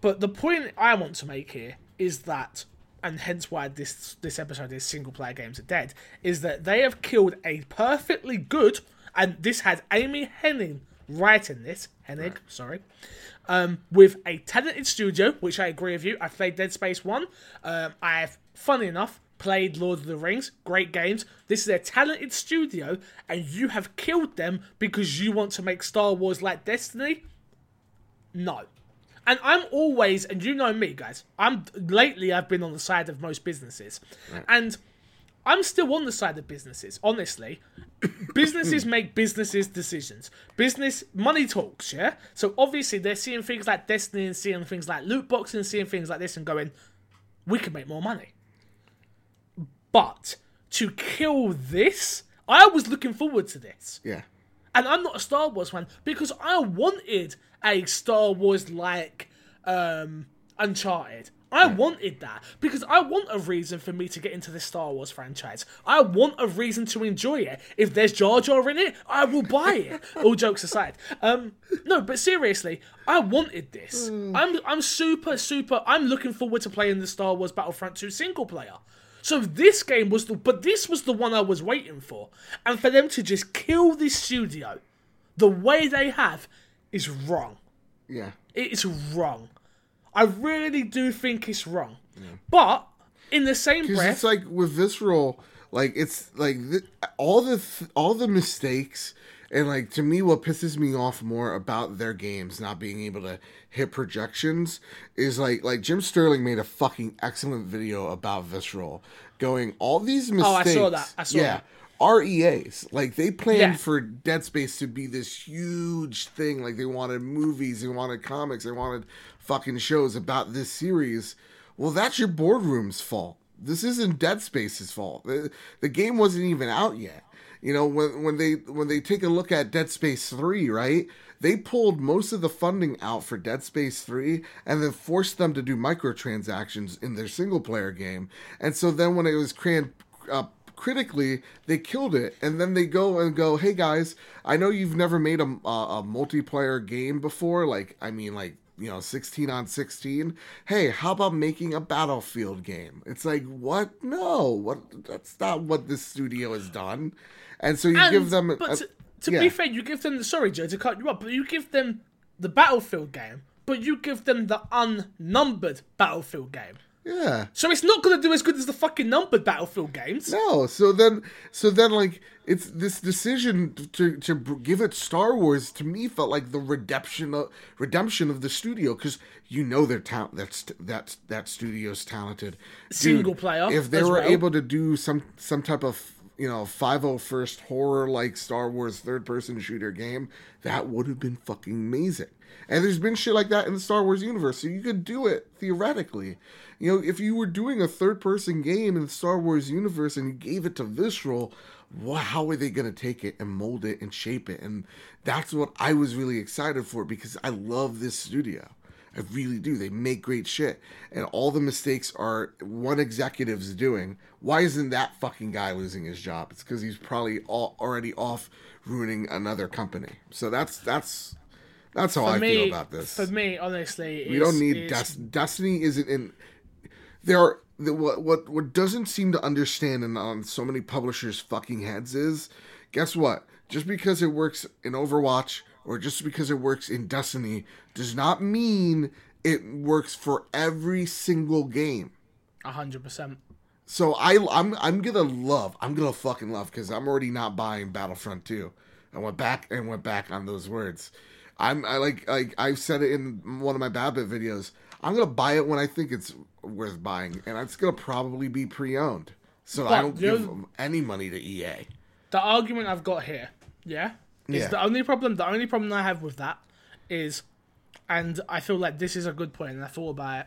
But the point I want to make here is that, and hence why this this episode is single player games are dead, is that they have killed a perfectly good, and this had Amy Hennig writing this, Hennig, sorry, um, with a talented studio, which I agree with you. I played Dead Space One. Um, I've, funny enough, played Lord of the Rings. Great games. This is a talented studio, and you have killed them because you want to make Star Wars like Destiny. No. And I'm always, and you know me, guys. I'm lately. I've been on the side of most businesses, and I'm still on the side of businesses. Honestly, *coughs* businesses *coughs* make businesses decisions. Business money talks. Yeah. So obviously they're seeing things like Destiny and seeing things like loot boxes and seeing things like this and going, we can make more money. But to kill this, I was looking forward to this. Yeah. And I'm not a Star Wars fan because I wanted a Star Wars like um, Uncharted. I wanted that because I want a reason for me to get into this Star Wars franchise. I want a reason to enjoy it. If there's Jar Jar in it, I will buy it. *laughs* All jokes aside, um, no, but seriously, I wanted this. I'm I'm super super. I'm looking forward to playing the Star Wars Battlefront 2 single player. So this game was the, but this was the one I was waiting for, and for them to just kill this studio, the way they have, is wrong. Yeah. It is wrong. I really do think it's wrong. But in the same breath, it's like with visceral, like it's like th- all the th- all the mistakes, and like to me, what pisses me off more about their games not being able to hit projections is like like Jim Sterling made a fucking excellent video about visceral, going all these mistakes. Oh, I saw that. I saw yeah. that. REAs like they planned Yeah. for Dead Space to be this huge thing. Like they wanted movies, they wanted comics, they wanted fucking shows about this series. Well, that's your boardroom's fault. This isn't Dead Space's fault. The, the game wasn't even out yet. You know, when when they when they take a look at Dead Space 3, right? They pulled most of the funding out for Dead Space 3 and then forced them to do microtransactions in their single player game. And so then when it was cran- uh, critically, they killed it. And then they go and go, "Hey guys, I know you've never made a, a, a multiplayer game before. Like, I mean, like you know, 16 on 16. Hey, how about making a Battlefield game? It's like, what? No, what? That's not what this studio has done. And so you and- give them. But a- to, to yeah. be fair, you give them the sorry, Joe, to cut you up, but you give them the Battlefield game, but you give them the unnumbered Battlefield game. Yeah. So it's not going to do as good as the fucking numbered Battlefield games. No, so then, so then, like it's this decision to to give it Star Wars to me felt like the redemption of redemption of the studio because you know they're talent that's that's that studio's talented Dude, Single player If they were well. able to do some some type of you know 501st horror like Star Wars third person shooter game, that would have been fucking amazing. And there's been shit like that in the Star Wars universe, so you could do it theoretically. You know, if you were doing a third person game in the Star Wars universe and you gave it to Visceral, how are they going to take it and mold it and shape it? And that's what I was really excited for because I love this studio. I really do. They make great shit. And all the mistakes are one executive's doing. Why isn't that fucking guy losing his job? It's because he's probably all, already off ruining another company. So that's that's that's how I me, feel about this. For me, honestly, We don't need Des- Destiny. Isn't in there are the, what what what doesn't seem to understand and on so many publishers' fucking heads is guess what? Just because it works in Overwatch or just because it works in Destiny does not mean it works for every single game. A hundred percent. So I I'm I'm gonna love I'm gonna fucking love because I'm already not buying Battlefront 2. I went back and went back on those words. I'm I like like I've said it in one of my Babbitt videos. I'm gonna buy it when I think it's worth buying, and it's gonna probably be pre-owned. So I don't give any money to EA. The argument I've got here, yeah, is Yeah. the only problem. The only problem I have with that is, and I feel like this is a good point, and I thought about it.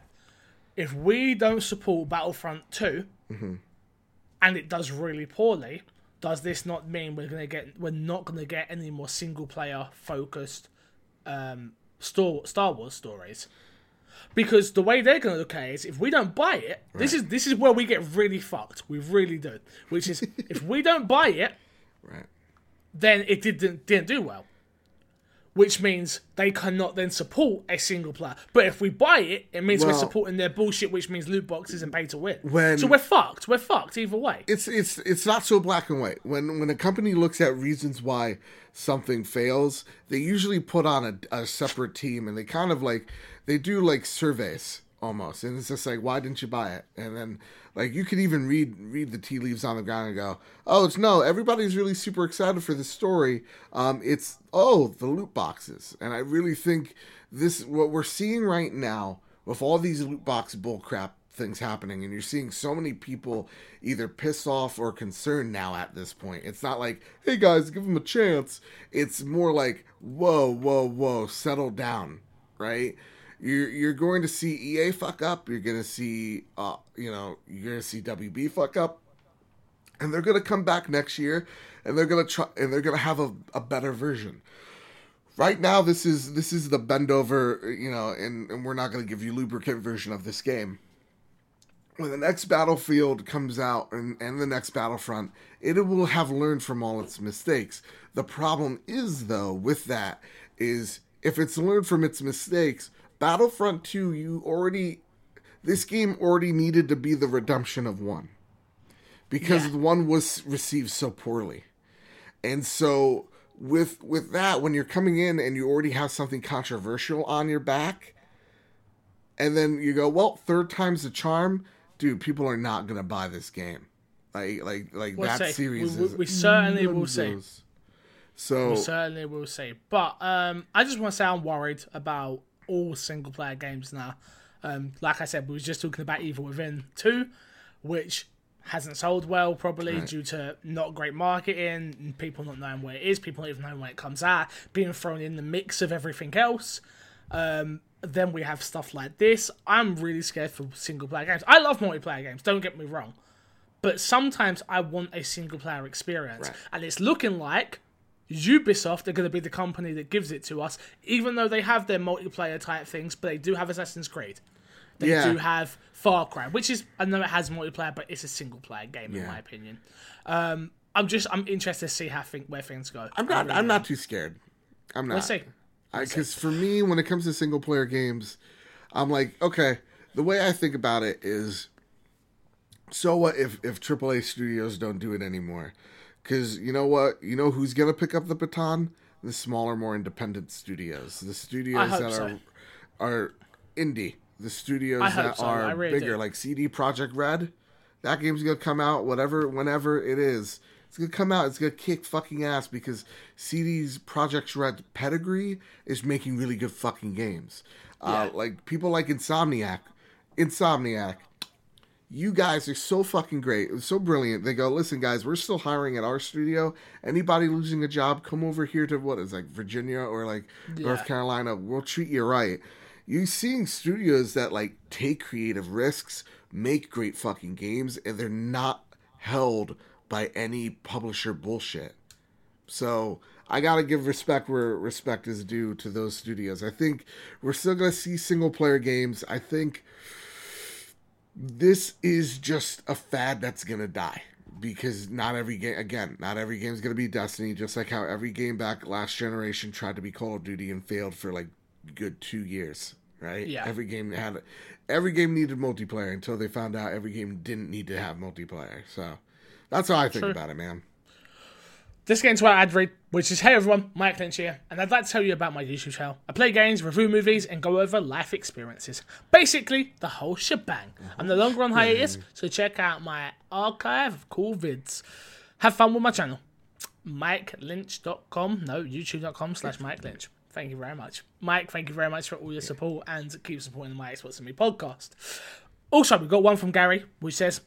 If we don't support Battlefront 2 Mm-hmm. and it does really poorly, does this not mean we're gonna get we're not gonna get any more single player focused um, Star Star Wars stories? Because the way they're gonna look at it is, if we don't buy it, this is this is where we get really fucked. We really do. Which is, if we don't buy it, Right. Then it didn't didn't do well. Which means they cannot then support a single player. But if we buy it, it means we're supporting their bullshit, which means loot boxes and pay to win. When- so we're fucked. We're fucked either way. it's it's it's not so black and white. When when a company looks at reasons why something fails, they usually put on a, a separate team and they kind of like they do like surveys almost, and it's just like why didn't you buy it? And then like you could even read read the tea leaves on the ground and go, oh, it's no, everybody's really super excited for this story. Um, it's oh the loot boxes, and I really think this what we're seeing right now with all these loot box bullcrap things happening and you're seeing so many people either pissed off or concerned now at this point. It's not like hey guys give them a chance. It's more like whoa whoa whoa settle down right you're you're going to see ea fuck up. You're going to see uh you know you're going to see wb fuck up. And they're going to come back next year and they're going to try and they're going to have a, a better version. Right now this is this is the bend over you know and, and we're not going to give you lubricant version of this game. When the next battlefield comes out and, and the next battlefront it will have learned from all its mistakes. The problem is though with that is if it's learned from its mistakes battlefront 2 you already this game already needed to be the redemption of one because Yeah. one was received so poorly and so with with that when you're coming in and you already have something controversial on your back and then you go, well, third time's the charm, dude. People are not gonna buy this game. Like, like, like We'll that see. series We- is. we certainly will see. So Certainly will see. But um, I just want to say I'm worried about all single player games now. Um, like I said, we was just talking about Evil Within 2, which hasn't sold well probably due to not great marketing, and people not knowing where it is, people not even knowing when it comes out, being thrown in the mix of everything else. Um, then we have stuff like this. I'm really scared for single player games. I love multiplayer games, don't get me wrong. But sometimes I want a single player experience. Right. And it's looking like Ubisoft are going to be the company that gives it to us, even though they have their multiplayer type things, but they do have Assassin's Creed. They Yeah. do have Far Cry, which is I know it has multiplayer, but it's a single player game in my opinion. Um, I'm just I'm interested to see how think where things go. I'm not. I'm not too scared. I'm not. Let's see. Because for me, when it comes to single player games, I'm like, okay. The way I think about it is, so what if if AAA studios don't do it anymore? Because you know what, you know who's gonna pick up the baton? The smaller, more independent studios, the studios that so. are are indie. the studios that so. Are really bigger, do. like CD Projekt Red. That game's gonna come out whatever, whenever it is. It's gonna come out. It's gonna kick fucking ass because CD's Projekt Red pedigree is making really good fucking games. Uh, Yeah. like people like Insomniac, Insomniac. You guys are so fucking great. So brilliant. They go, listen, guys, we're still hiring at our studio. Anybody losing a job, come over here to what is like Virginia or like North Carolina. We'll treat you right. You seeing studios that like take creative risks, make great fucking games, and they're not held by any publisher bullshit. So I gotta give respect where respect is due to those studios. I think we're still gonna see single player games. I think this is just a fad that's gonna die because not every game again not every game is gonna be destiny just like how every game back last generation tried to be call of duty and failed for like good two years right Yeah. every game had every game needed multiplayer until they found out every game didn't need to have multiplayer so that's how i think True. about it man This getting to our ad read, which is Hey everyone, Mike Lynch here, and I'd like to tell you about my YouTube channel. I play games, review movies, and go over life experiences. Basically, the whole shebang. I'm no longer on hiatus, so check out my archive of cool vids. Have fun with my channel. MikeLynch.com, no, YouTube.com slash Mike Lynch. Thank you very much. Mike, thank you very much for all your support and keep supporting the My Xbox and Me podcast. Also, we've got one from Gary, which says,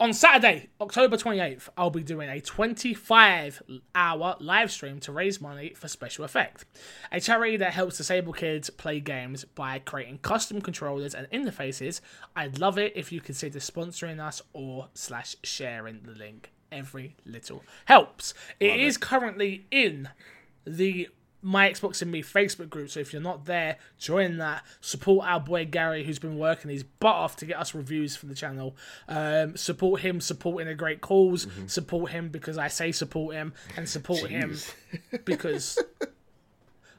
on Saturday, October 28th, I'll be doing a 25 hour live stream to raise money for Special Effect, a charity that helps disabled kids play games by creating custom controllers and interfaces. I'd love it if you consider sponsoring us or slash sharing the link. Every little helps. it is currently in the my Xbox and Me Facebook group. So if you're not there, join that. Support our boy Gary, who's been working his butt off to get us reviews for the channel. Um, support him, supporting a great cause. Support him because I say support him, and support him because *laughs*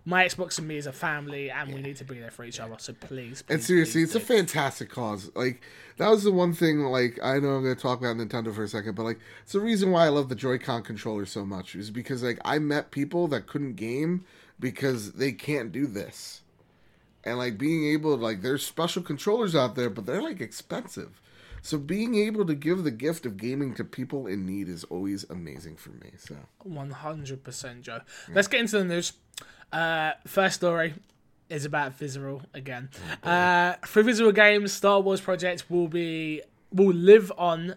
my Xbox and Me is a family, and we need to be there for each other. So please, And seriously, please it's a fantastic cause. Like that was the one thing. Like I know I'm going to talk about Nintendo for a second, but like it's the reason why I love the Joy-Con controller so much is because like I met people that couldn't game because they can't do this, and like being able to like there's special controllers out there, but they're like expensive. So being able to give the gift of gaming to people in need is always amazing for me. So One hundred percent, Joe. Let's get into the news. Uh, first story is about Visceral again. uh, for Visceral Games, Star Wars project will be will live on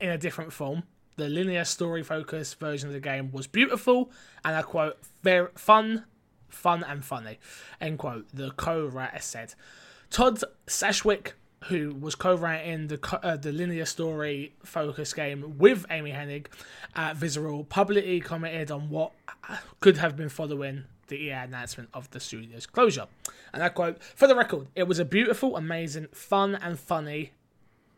in a different form. The linear story focused version of the game was beautiful, and I quote, very fun, fun and funny, end quote. The co-writer said. Todd Stashwick, who was co-writing the co- uh, the linear story focused game with Amy Hennig at Visceral, publicly commented on what could have been following the EA announcement of the studio's closure. And I quote, "For the record, it was a beautiful, amazing, fun and funny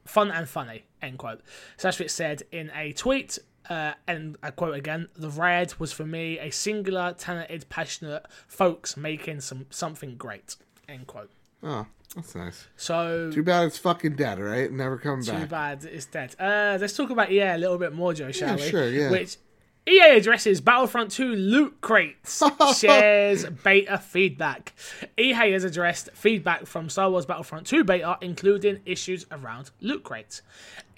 fun and funny, end quote. Stashwick said in a tweet, uh, and I quote again, the ride was for me a singular, talented, passionate folks making some something great, end quote. oh, that's nice. So, Too bad it's fucking dead, right? Never coming back. too bad it's dead. Uh, let's talk about EA a little bit more, Joe, shall Yeah, we? sure, yeah. Which EA addresses Battlefront 2 loot crates, *laughs* shares beta feedback. EA has addressed feedback from Star Wars Battlefront 2 beta, including issues around loot crates.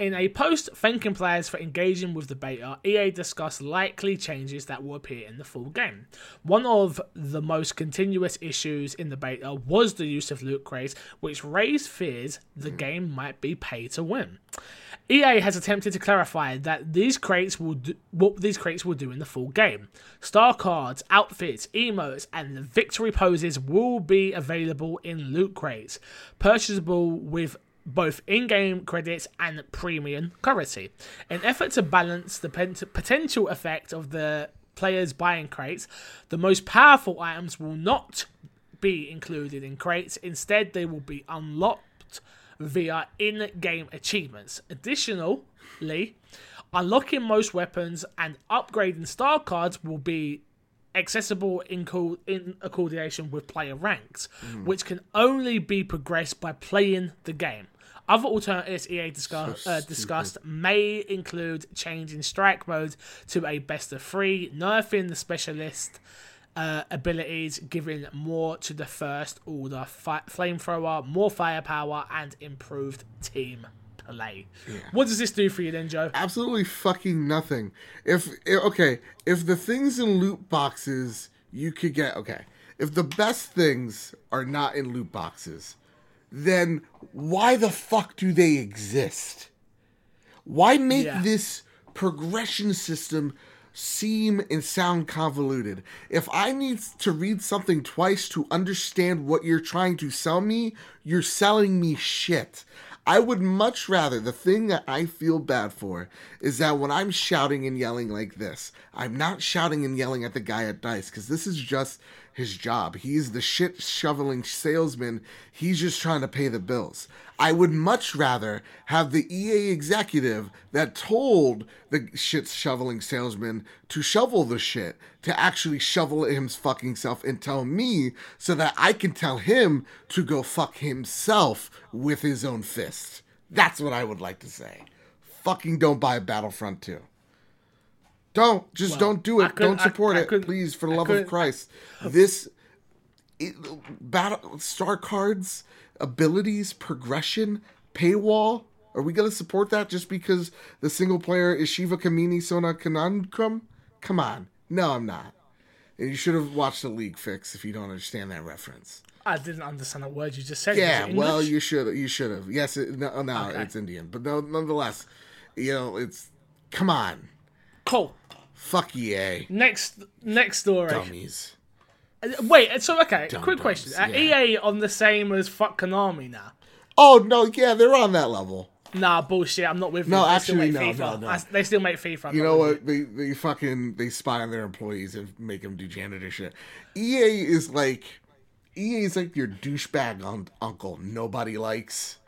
In a post thanking players for engaging with the beta, EA discussed likely changes that will appear in the full game. One of the most continuous issues in the beta was the use of loot crates, which raised fears the game might be pay to win. EA has attempted to clarify that these crates will do, what these crates will do in the full game. Star cards, outfits, emotes, and victory poses will be available in loot crates, purchasable with both in-game credits and premium currency. In effort to balance the potential effect of the players buying crates, the most powerful items will not be included in crates. Instead, they will be unlocked via in-game achievements. Additionally, unlocking most weapons and upgrading star cards will be accessible in, co- in coordination with player ranks, hmm. which can only be progressed by playing the game. Other alternatives EA discuss, So uh, discussed may include changing strike mode to a best of three, nerfing the specialist uh, abilities, giving more to the First Order fi- flamethrower, more firepower, and improved team play. What does this do for you then, Joe? absolutely fucking nothing. If okay, if the things in loot boxes you could get okay, if the best things are not in loot boxes, then why the fuck do they exist? Why make Yeah. this progression system seem and sound convoluted? If I need to read something twice to understand what you're trying to sell me, you're selling me shit. I would much rather, the thing that I feel bad for is that when I'm shouting and yelling like this, I'm not shouting and yelling at the guy at Dice because this is just his job. He's the shit shoveling salesman. He's just trying to pay the bills. I would much rather have the EA executive that told the shit shoveling salesman to shovel the shit, to actually shovel his fucking self and tell me so that I can tell him to go fuck himself with his own fist. That's what I would like to say. Fucking don't buy a Battlefront 2. Don't just Well, don't do it. couldn't- Don't support I- I it, couldn't- please, for the I love of couldn't- Christ. This it, battle star cards, abilities, progression, paywall. Are we gonna support that just because the single player is Shiva Kamini Sona Kanandrum? Come on, no, I'm not. And you should have watched the League Fix if you don't understand that reference. I didn't understand a word you just said. Yeah, well, you should you should have. Yes, it, no, no Okay. it's Indian, but no, nonetheless, you know, it's come on, cool. fuck EA, Next, next story. dummies. Wait, so okay, quick question: Are yeah. EA on the same as fuck Konami now? Oh no, yeah, they're on that level. Nah, bullshit. I'm not with you. No, They actually, no, FIFA. no, no. They still make FIFA. I'm You know what? They they fucking they spy on their employees and make them do janitor shit. EA is like EA is like your douchebag un- uncle nobody likes.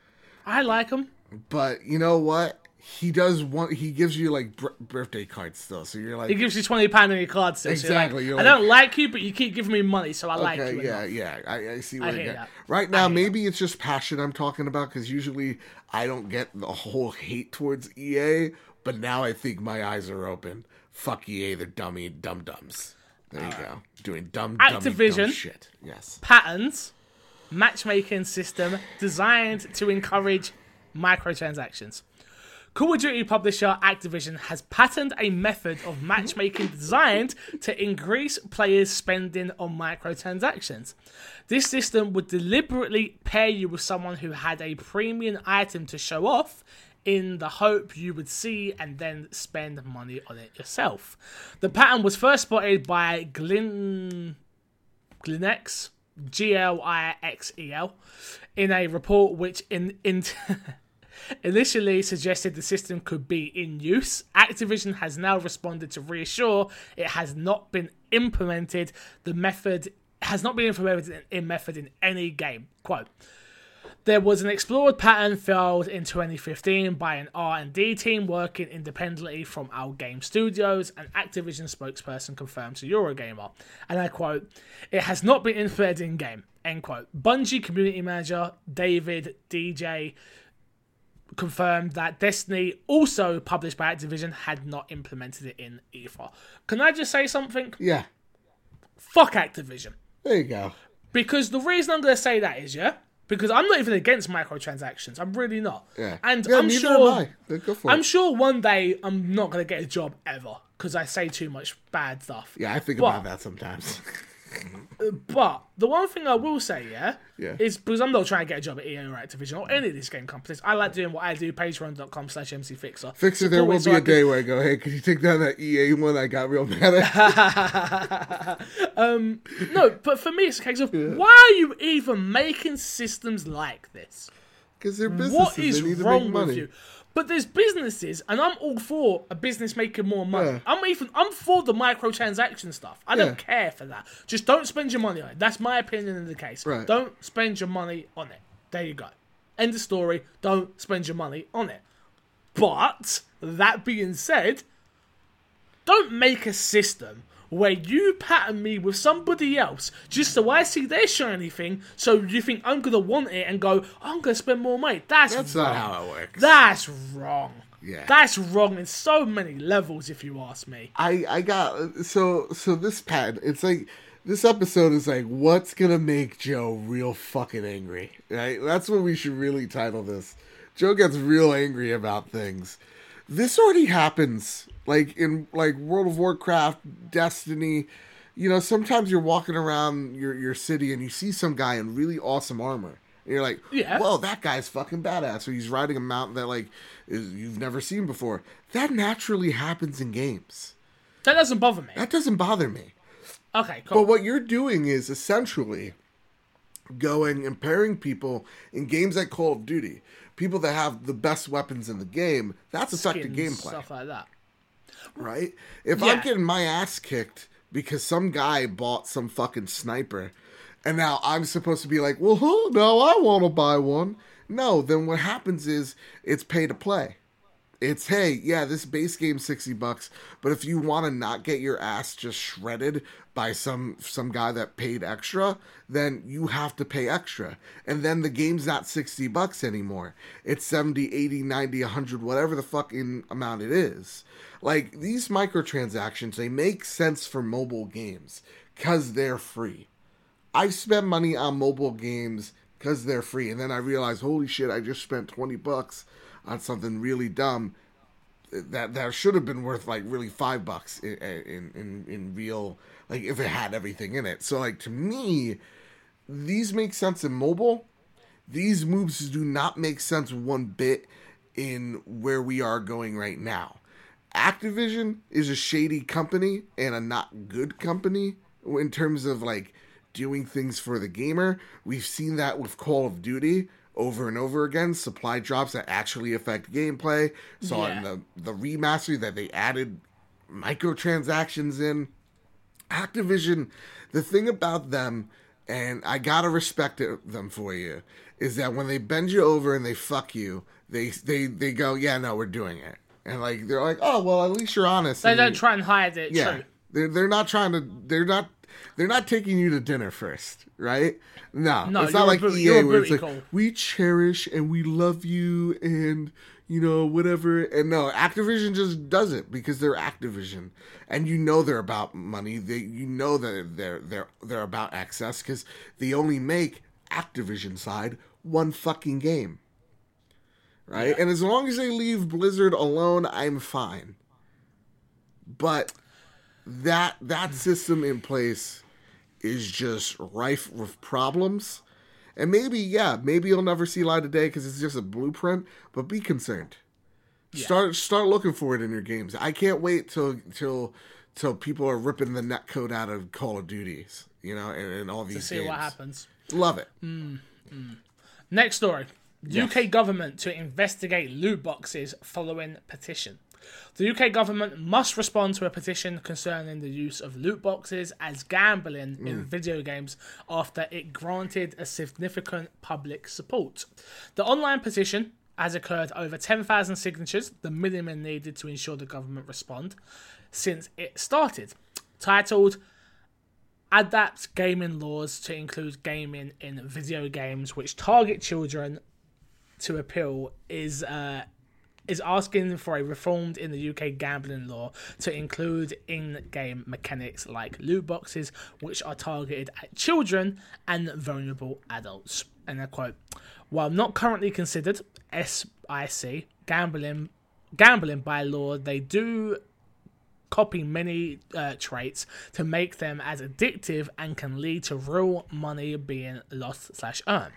I like them. But you know what? He does want. He gives you like birthday cards still. So you're like, He gives you twenty pound on your card still. so you're like, Exactly, you're I like- don't like you, but you keep giving me money, so I like okay, you. yeah, enough. yeah. I, I see what I get. that. Right now, maybe it's just passion I'm talking about because usually I don't get the whole hate towards EA. But now I think my eyes are open. Fuck EA, they're dummy dum dums. There you go, doing dumb, dummy, dumb Activision. shit. Yes. Patterns, matchmaking system designed to encourage microtransactions. Call of Duty publisher Activision has patterned a method of matchmaking designed to increase players' spending on microtransactions. This system would deliberately pair you with someone who had a premium item to show off in the hope you would see and then spend money on it yourself. The pattern was first spotted by Glyn Glinex, G L I X E L, in a report which in, in *laughs* initially suggested the system could be in use. Activision has now responded to reassure it has not been implemented. The method has not been implemented in, method in any game. Quote. There was an explored pattern filed in 2015 by an R&D team working independently from Our Game Studios, an Activision spokesperson confirmed to Eurogamer. And I quote, "It has not been implemented in game." End quote. Bungie community manager David DJ confirmed that Destiny, also published by Activision, had not implemented it in either. Can I just say something? Yeah. Fuck Activision. There you go. Because the reason I'm going to say that is, yeah, because I'm not even against microtransactions. I'm really not. Yeah. And yeah, I'm sure. am I. Then Go for I'm it. sure one day I'm not going to get a job ever because I say too much bad stuff. Yeah, I think But- about that sometimes. *laughs* Uh, but the one thing I will say, yeah, Yeah. is because I'm not trying to get a job at EA or Activision or any of these game companies. I like doing what I do, patreon.com slash mcfixer. Fixer, there will so be I a can- day where I go, hey, could you take down that EA one I got real mad at? *laughs* Um, no, but for me, it's a case of why are you even making systems like this? Because they're businesses. What is they need to wrong make with money. you? But there's businesses, and I'm all for a business making more money. Yeah. I'm even I'm for the microtransaction stuff. I don't care for that. Just don't spend your money on it. That's my opinion in the case. Right. Don't spend your money on it. There you go. End of story. Don't spend your money on it. But that being said, don't make a system where you pattern me with somebody else just so I see their shiny thing, so you think I'm gonna want it and go, I'm gonna spend more money. That's That's wrong. not how it works. That's wrong. Yeah. That's wrong in so many levels, if you ask me. I I got so so this pad. It's like this episode is like, what's gonna make Joe real fucking angry? Right? That's what we should really title this. Joe gets real angry about things. This already happens, like in like World of Warcraft, Destiny. You know, sometimes you're walking around your your city and you see some guy in really awesome armor. And you're like, Yeah. whoa, that guy's fucking badass. Or he's riding a mountain that like is, you've never seen before. That naturally happens in games. That doesn't bother me. That doesn't bother me. Okay, cool. But what you're doing is essentially going and pairing people in games like Call of Duty, people that have the best weapons in the game. That's effective gameplay, Stuff like that. right? If I'm getting my ass kicked because some guy bought some fucking sniper, and now I'm supposed to be like, well, huh, no, I want to buy one. No, then what happens is it's pay to play. It's hey, yeah, this base game sixty bucks, but if you want to not get your ass just shredded by some some guy that paid extra, then you have to pay extra. And then the game's not sixty bucks anymore. It's 70, 80, 90, 100, whatever the fucking amount it is. Like these microtransactions, they make sense for mobile games cuz they're free. I spend money on mobile games because they're free, and then I realize, holy shit, I just spent twenty bucks on something really dumb that that should have been worth like really five bucks in in in, in real like if it had everything in it. So like to me, these make sense in mobile. These moves do not make sense one bit in where we are going right now. Activision is a shady company and a not good company in terms of like doing things for the gamer. We've seen that with Call of Duty over and over again. Supply drops that actually affect gameplay. Saw it in the the remaster that they added microtransactions in. Activision, the thing about them, and I gotta respect it, them for you, is that when they bend you over and they fuck you, they they they go, yeah, no, we're doing it, and like they're like, oh well, at least you're honest. They don't you- try and hide it. yeah, True. they're they're not trying to. They're not. They're not taking you to dinner first, right? No, No, it's not like EA where it's like we cherish and we love you and you know whatever. And no, Activision just does it because they're Activision, and you know they're about money. They you know that they're they're they're about access because they only make Activision side one fucking game, right? And as long as they leave Blizzard alone, I'm fine. But that that system in place is just rife with problems. And maybe, yeah, maybe you'll never see light of day because it's just a blueprint. But be concerned. Start start looking for it in your games. I can't wait till till till people are ripping the net code out of Call of Duties, you know, and, and all these To see games. what happens. Love it. Hmm, hmm. Next story. UK government to investigate loot boxes following petition. The UK government must respond to a petition concerning the use of loot boxes as gambling in video games after it granted a significant public support. The online petition has occurred over 10,000 signatures, the minimum needed to ensure the government respond, since it started. Titled adapt gaming laws to include gaming in video games which target children to appeal is uh, is asking for a reformed in the UK gambling law to include in-game mechanics like loot boxes which are targeted at children and vulnerable adults. And I quote, while not currently considered SIC gambling gambling by law, they do copy many uh, traits to make them as addictive and can lead to real money being lost slash earned.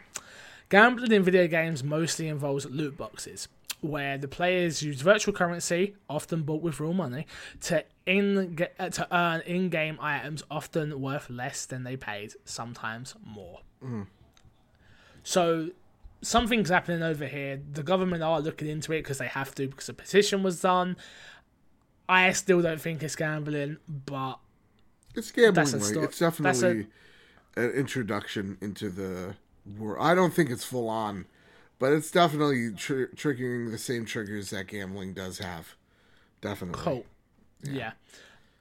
Gambling in video games mostly involves loot boxes, where the players use virtual currency, often bought with real money, to in uh, to earn in-game items, often worth less than they paid, sometimes more. So something's happening over here. The government are looking into it because they have to because a petition was done. I still don't think it's gambling, but It's gambling, sto- it's that's a- definitely an introduction into the world. I don't think it's full on, but it's definitely tr- triggering the same triggers that gambling does have. Definitely. cool. Yeah.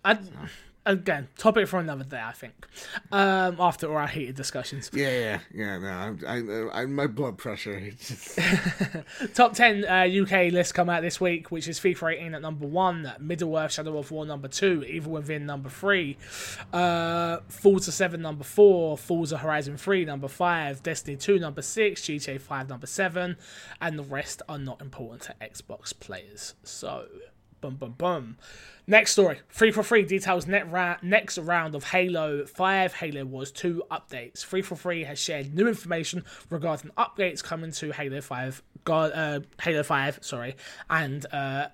I, again, topic for another day, I think. Um, after all our heated discussions. Yeah, yeah, yeah. No, I, I, I my blood pressure. Just... *laughs* Top 10 uh, UK lists come out this week, which is FIFA 18 at number 1, Middle Earth Shadow of War number 2, Evil Within number 3, uh, Forza 7 number 4, Forza Horizon 3 number 5, Destiny 2 number 6, GTA 5 number 7, and the rest are not important to Xbox players. So, bum bum bum. Next story. 343 details net ra- next round of Halo 5 Halo Wars 2 updates. 343 has shared new information regarding updates coming to Halo 5 God, uh, Halo 5, sorry, and uh,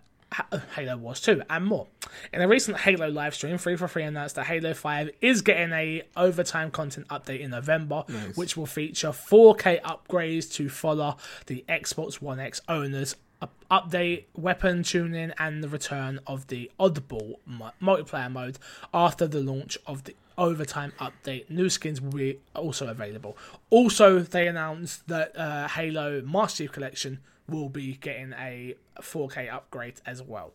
Halo Wars 2 and more. In a recent Halo live stream, 343 announced that Halo 5 is getting a overtime content update in November, Nice. which will feature 4K upgrades to follow the Xbox One X owners. Up- Update weapon tuning and the return of the Oddball multiplayer mode after the launch of the overtime update. New skins will be also available. Also, they announced that uh, Halo Master Chief Collection will be getting a 4K upgrade as well.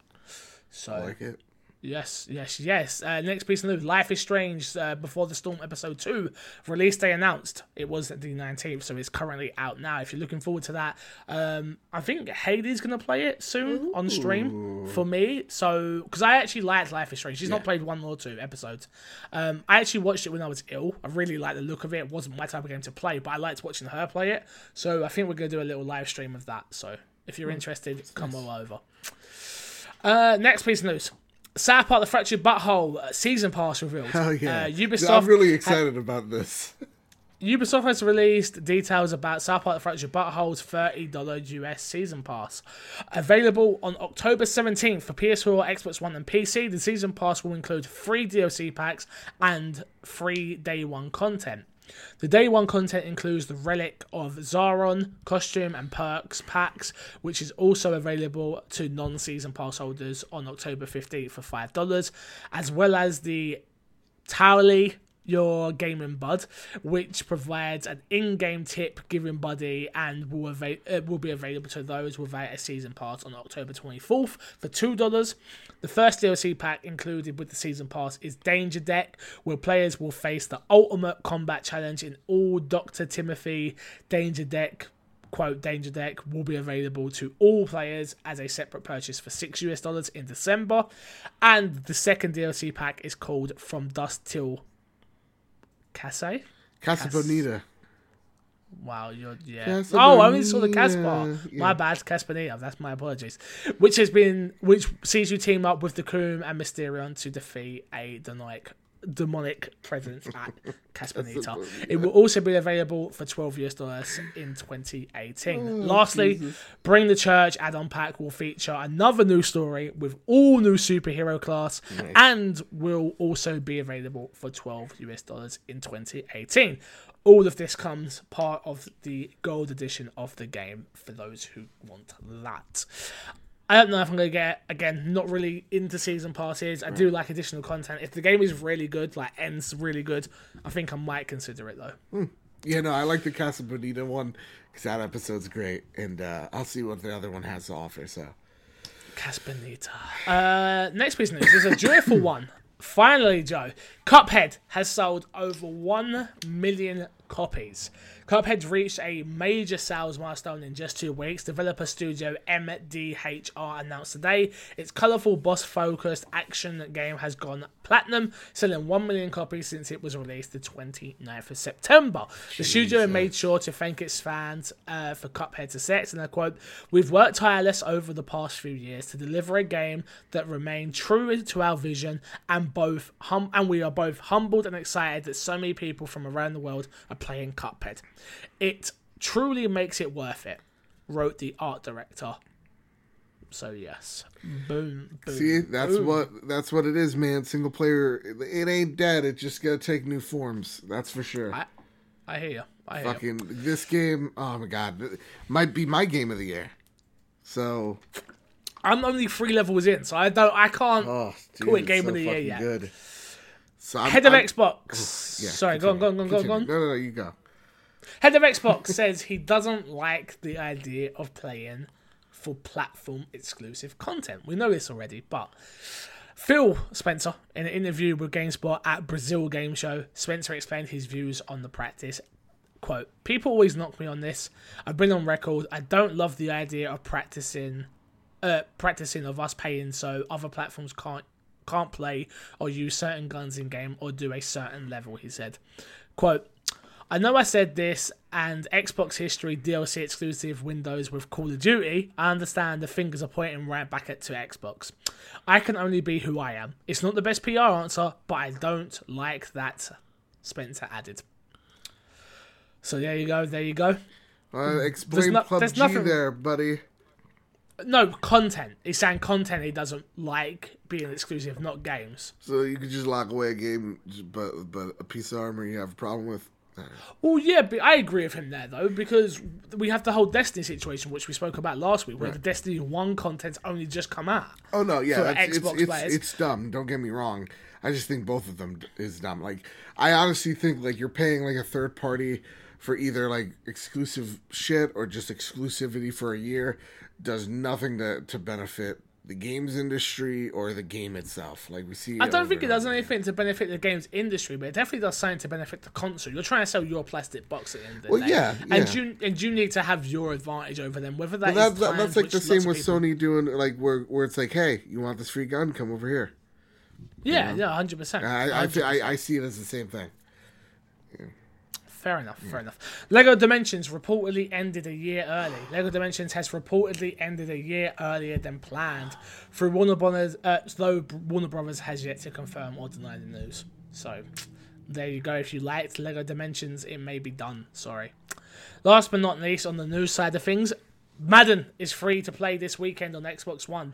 So I like it. Yes, yes, yes. Uh, next piece of news: Life is Strange. Uh, Before the Storm episode two release day announced. It was the nineteenth, so it's currently out now. If you're looking forward to that, um, I think Haley's gonna play it soon on stream for me. So because I actually liked Life is Strange, she's not played one or two episodes. Um, I actually watched it when I was ill. I really liked the look of it. It wasn't my type of game to play, but I liked watching her play it. So I think we're gonna do a little live stream of that. So if you're interested, come all over. Uh, next piece of news. South Park: The Fractured But Whole uh, season pass revealed. Hell yeah! Uh, Ubisoft. I'm really excited about this. Ubisoft has released details about South Park: The Fractured But Whole's thirty dollar US season pass, available on October seventeenth for PS4, Xbox One, and PC. The season pass will include free DLC packs and free day one content. The day one content includes the Relic of Zaron costume and perks packs, which is also available to non season pass holders on October 15th for $5, as well as the Towelie your gaming bud, which provides an in-game tip giving buddy and will ava- uh, will be available to those without a season pass on October 24th for two dollars. The first DLC pack included with the season pass is Danger Deck, where players will face the ultimate combat challenge in all Doctor Timothy Danger Deck quote danger deck will be available to all players as a separate purchase for 6 US dollars in December and the second DLC pack is called From Dusk Till Casse Casa Bonita. Wow, you're yeah. Casa oh, I only saw the Caspar. Bonita, My yeah. bad, Caspanita. That's my apologies. Which has been which sees you team up with the Coon and Mysterion to defeat a demonic demonic presence at *laughs* Caspanita. It will also be available for 12 US dollars in 2018. Lastly, Bring the Crunch add-on pack will feature another new story with all new superhero class and will also be available for 12 US dollars in 2018. All of this comes part of the gold edition of the game for those who want that. I don't know if I'm going to get, again, not really into season passes. I do like additional content. If the game is really good, like ends really good, I think I might consider it though. Yeah, no, I like the Casa Bonita one because that episode's great, and uh, I'll see what the other one has to offer. So Caspanita. Uh, next piece of news is a joyful *laughs* one. Finally, Joe, Cuphead has sold over 1 million copies. Cuphead reached a major sales milestone in just two weeks. Developer studio MDHR announced today its colourful, boss focused action game has gone platinum, selling 1 million copies since it was released the 29th of September. The studio made sure to thank its fans uh, for Cuphead's success, and I quote, We've worked tireless over the past few years to deliver a game that remained true to our vision, and both hum- and we are both humbled and excited that so many people from around the world are playing Cuphead. It truly makes it worth it, wrote the art director. So yes, boom, boom. see, that's boom. what that's what it is, man. Single player, it ain't dead. It just gotta take new forms. That's for sure. I, I hear you. I hear you. Fucking this game, oh my god, might be my game of the year. So, I'm only three levels in, so I don't. I can't. oh, dude, Call it game so of the year yet. Good. So I'm, Head of I'm- Xbox. yeah, Sorry, go on, go on, go on, go on, go on. No, no, no, you go. Head of Xbox *laughs* says he doesn't like the idea of playing for platform exclusive content. We know this already, but Phil Spencer, in an interview with GameSpot at Brazil Game Show, Spencer explained his views on the practice. Quote, People always knock me on this. I've been on record. I don't love the idea of practicing uh, practicing of us paying so other platforms can't can't play or use certain guns in game or do a certain level, he said. Quote, I know I said this and Xbox history DLC exclusive Windows with Call of Duty. I understand the fingers are pointing right back at to Xbox. I can only be who I am. It's not the best PR answer, but I don't like that. Spencer added. So there you go. There you go. Uh, explain no- there's PUBG nothing- there, buddy. No content. He's saying content he doesn't like being exclusive, not games. So you could just lock away a game, but but a piece of armor you have a problem with. Well, yeah, but I agree with him there though because we have the whole Destiny situation, which we spoke about last week, where the Destiny One content's only just come out. Oh no, yeah, For Xbox it's, it's, players. it's dumb. Don't get me wrong. I just think both of them is dumb. Like I honestly think like you're paying like a third party for either like exclusive shit or just exclusivity for a year does nothing to to benefit the games industry or the game itself. Like we see. I don't think it does anything to benefit the games industry, but it definitely does something to benefit the console. You're trying to sell your plastic box at the end of the Well, day, yeah, and you and you need to have your advantage over them. Whether that But is that, that, planned, that's like the same with people- Sony doing like where where it's like, hey, you want this free gun? Come over here. Yeah, yeah, hundred percent. I I, I I see it as the same thing. Fair enough, fair enough. Lego Dimensions reportedly ended a year early. Lego Dimensions has reportedly ended a year earlier than planned, through Warner Brothers, uh, though Warner Brothers has yet to confirm or deny the news. So, there you go. If you liked Lego Dimensions, it may be done. Sorry. Last but not least, on the news side of things, Madden is free to play this weekend on Xbox One.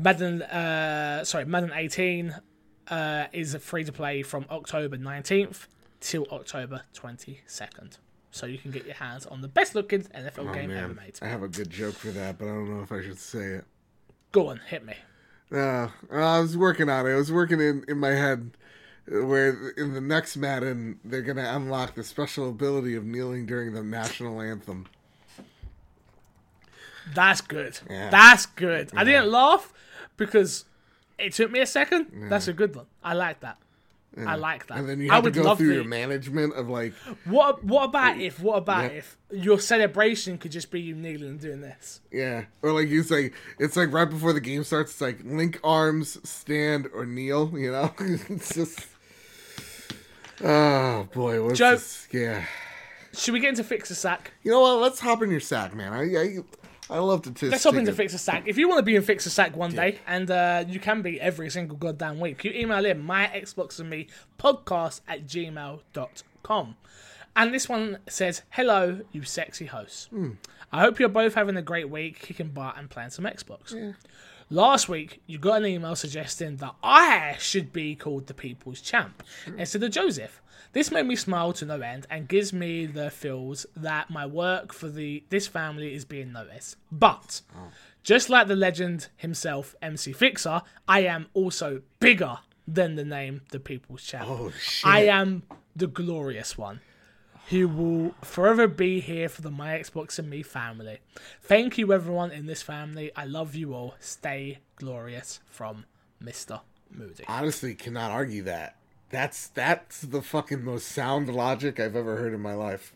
Madden, uh, sorry, Madden 18 uh, is free to play from October 19th till October 22nd. So you can get your hands on the best looking NFL Oh game ever made. I have a good joke for that, but I don't know if I should say it. Go on, hit me. Uh, I was working on it. I was working in, in my head uh, where in the next Madden they're gonna unlock the special ability of kneeling during the national anthem. That's good. Yeah. That's good. I didn't laugh because it took me a second. That's a good one. I like that. I like that. And then you I have to would go through the- your management of like, What what about if what about Yeah. if your celebration could just be you kneeling and doing this? yeah, or like you say, it's like right before the game starts. It's like link arms, stand, or kneel. You know, *laughs* it's just. Oh boy, what's Joe- this? Yeah, Should we get into fix a sack? you know what? Let's hop in your sack, man. I I, I love to. Just Let's hop into Fix a Sack. If you want to be in Fix a Sack one day, and uh, you can be every single goddamn week, you email in my Xbox and me podcast at gmail.com. And this one says, Hello, you sexy hosts. I hope you're both having a great week, kicking butt and playing some Xbox. Last week, you got an email suggesting that I should be called the People's Champ instead of Joseph. This made me smile to no end and gives me the feels that my work for the this family is being noticed. But just like the legend himself, MC Fixer, I am also bigger than the name the People's Champ. Oh shit! I am the glorious one who will forever be here for the My Xbox and Me family. Thank you, everyone in this family. I love you all. Stay glorious from Mr. Moody. honestly cannot argue that. That's that's the fucking most sound logic I've ever heard in my life.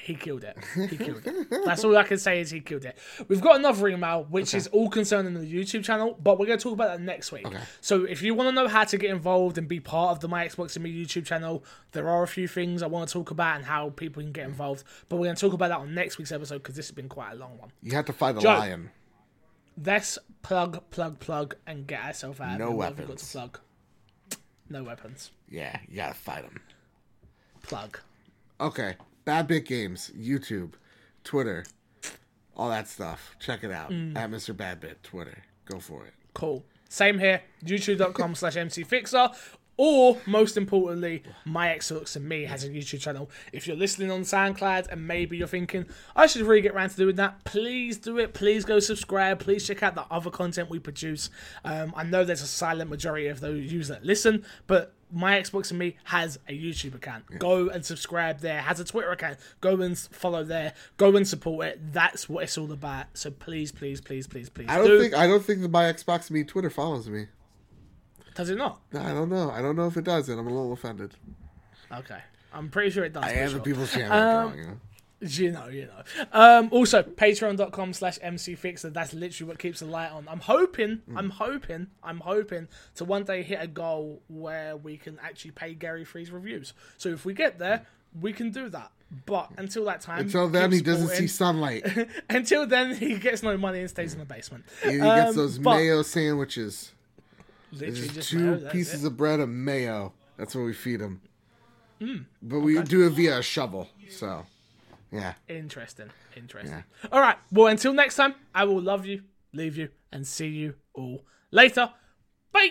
He killed it. He *laughs* killed it. That's all I can say is he killed it. We've got another email, which is all concerning the YouTube channel, but we're going to talk about that next week. So if you want to know how to get involved and be part of the My Xbox and Me YouTube channel, there are a few things I want to talk about and how people can get involved. But we're going to talk about that on next week's episode because this has been quite a long one. You have to fight a Joe. lion. Let's plug, plug, plug, and get ourselves out. of No have got weapons. to plug? No weapons. Yeah, you gotta fight them. Plug. Okay, Bad Bit Games, YouTube, Twitter, all that stuff. Check it out Mm. at Mr. Bad Bit Twitter. Go for it. Cool. Same here. YouTube.com slash MCFixer. Or, most importantly, My Xbox and Me has a YouTube channel. If you're listening on SoundCloud and maybe you're thinking, I should really get around to doing that, please do it. Please go subscribe. Please check out the other content we produce. Um, I know there's a silent majority of those users that listen, but My Xbox and Me has a YouTube account. Go and subscribe there. Has a Twitter account. Go and follow there. Go and support it. That's what it's all about. So please, please, please, please, please I don't do. think I don't think the My Xbox and Me Twitter follows me. Does it not? I don't know. I don't know if it does, and I'm a little offended. Okay. I'm pretty sure it does. I am sure. the people's champion. Um, you know? You know, you know. Um, also, patreon.com slash mcfixer. That's literally what keeps the light on. I'm hoping, Mm. I'm hoping, I'm hoping to one day hit a goal where we can actually pay Gary Free's reviews. So if we get there, we can do that. But until that time, Until then, he doesn't see sunlight. *laughs* Until then, he gets no money and stays in the basement. He, he gets Um, those but- mayo sandwiches. Literally Just two mayo, pieces it. of bread and mayo. That's what we feed them. Hmm. but we do it via a shovel. So, yeah. Interesting. Interesting. All right. Well, until next time, I will love you, leave you, and see you all later. Bye.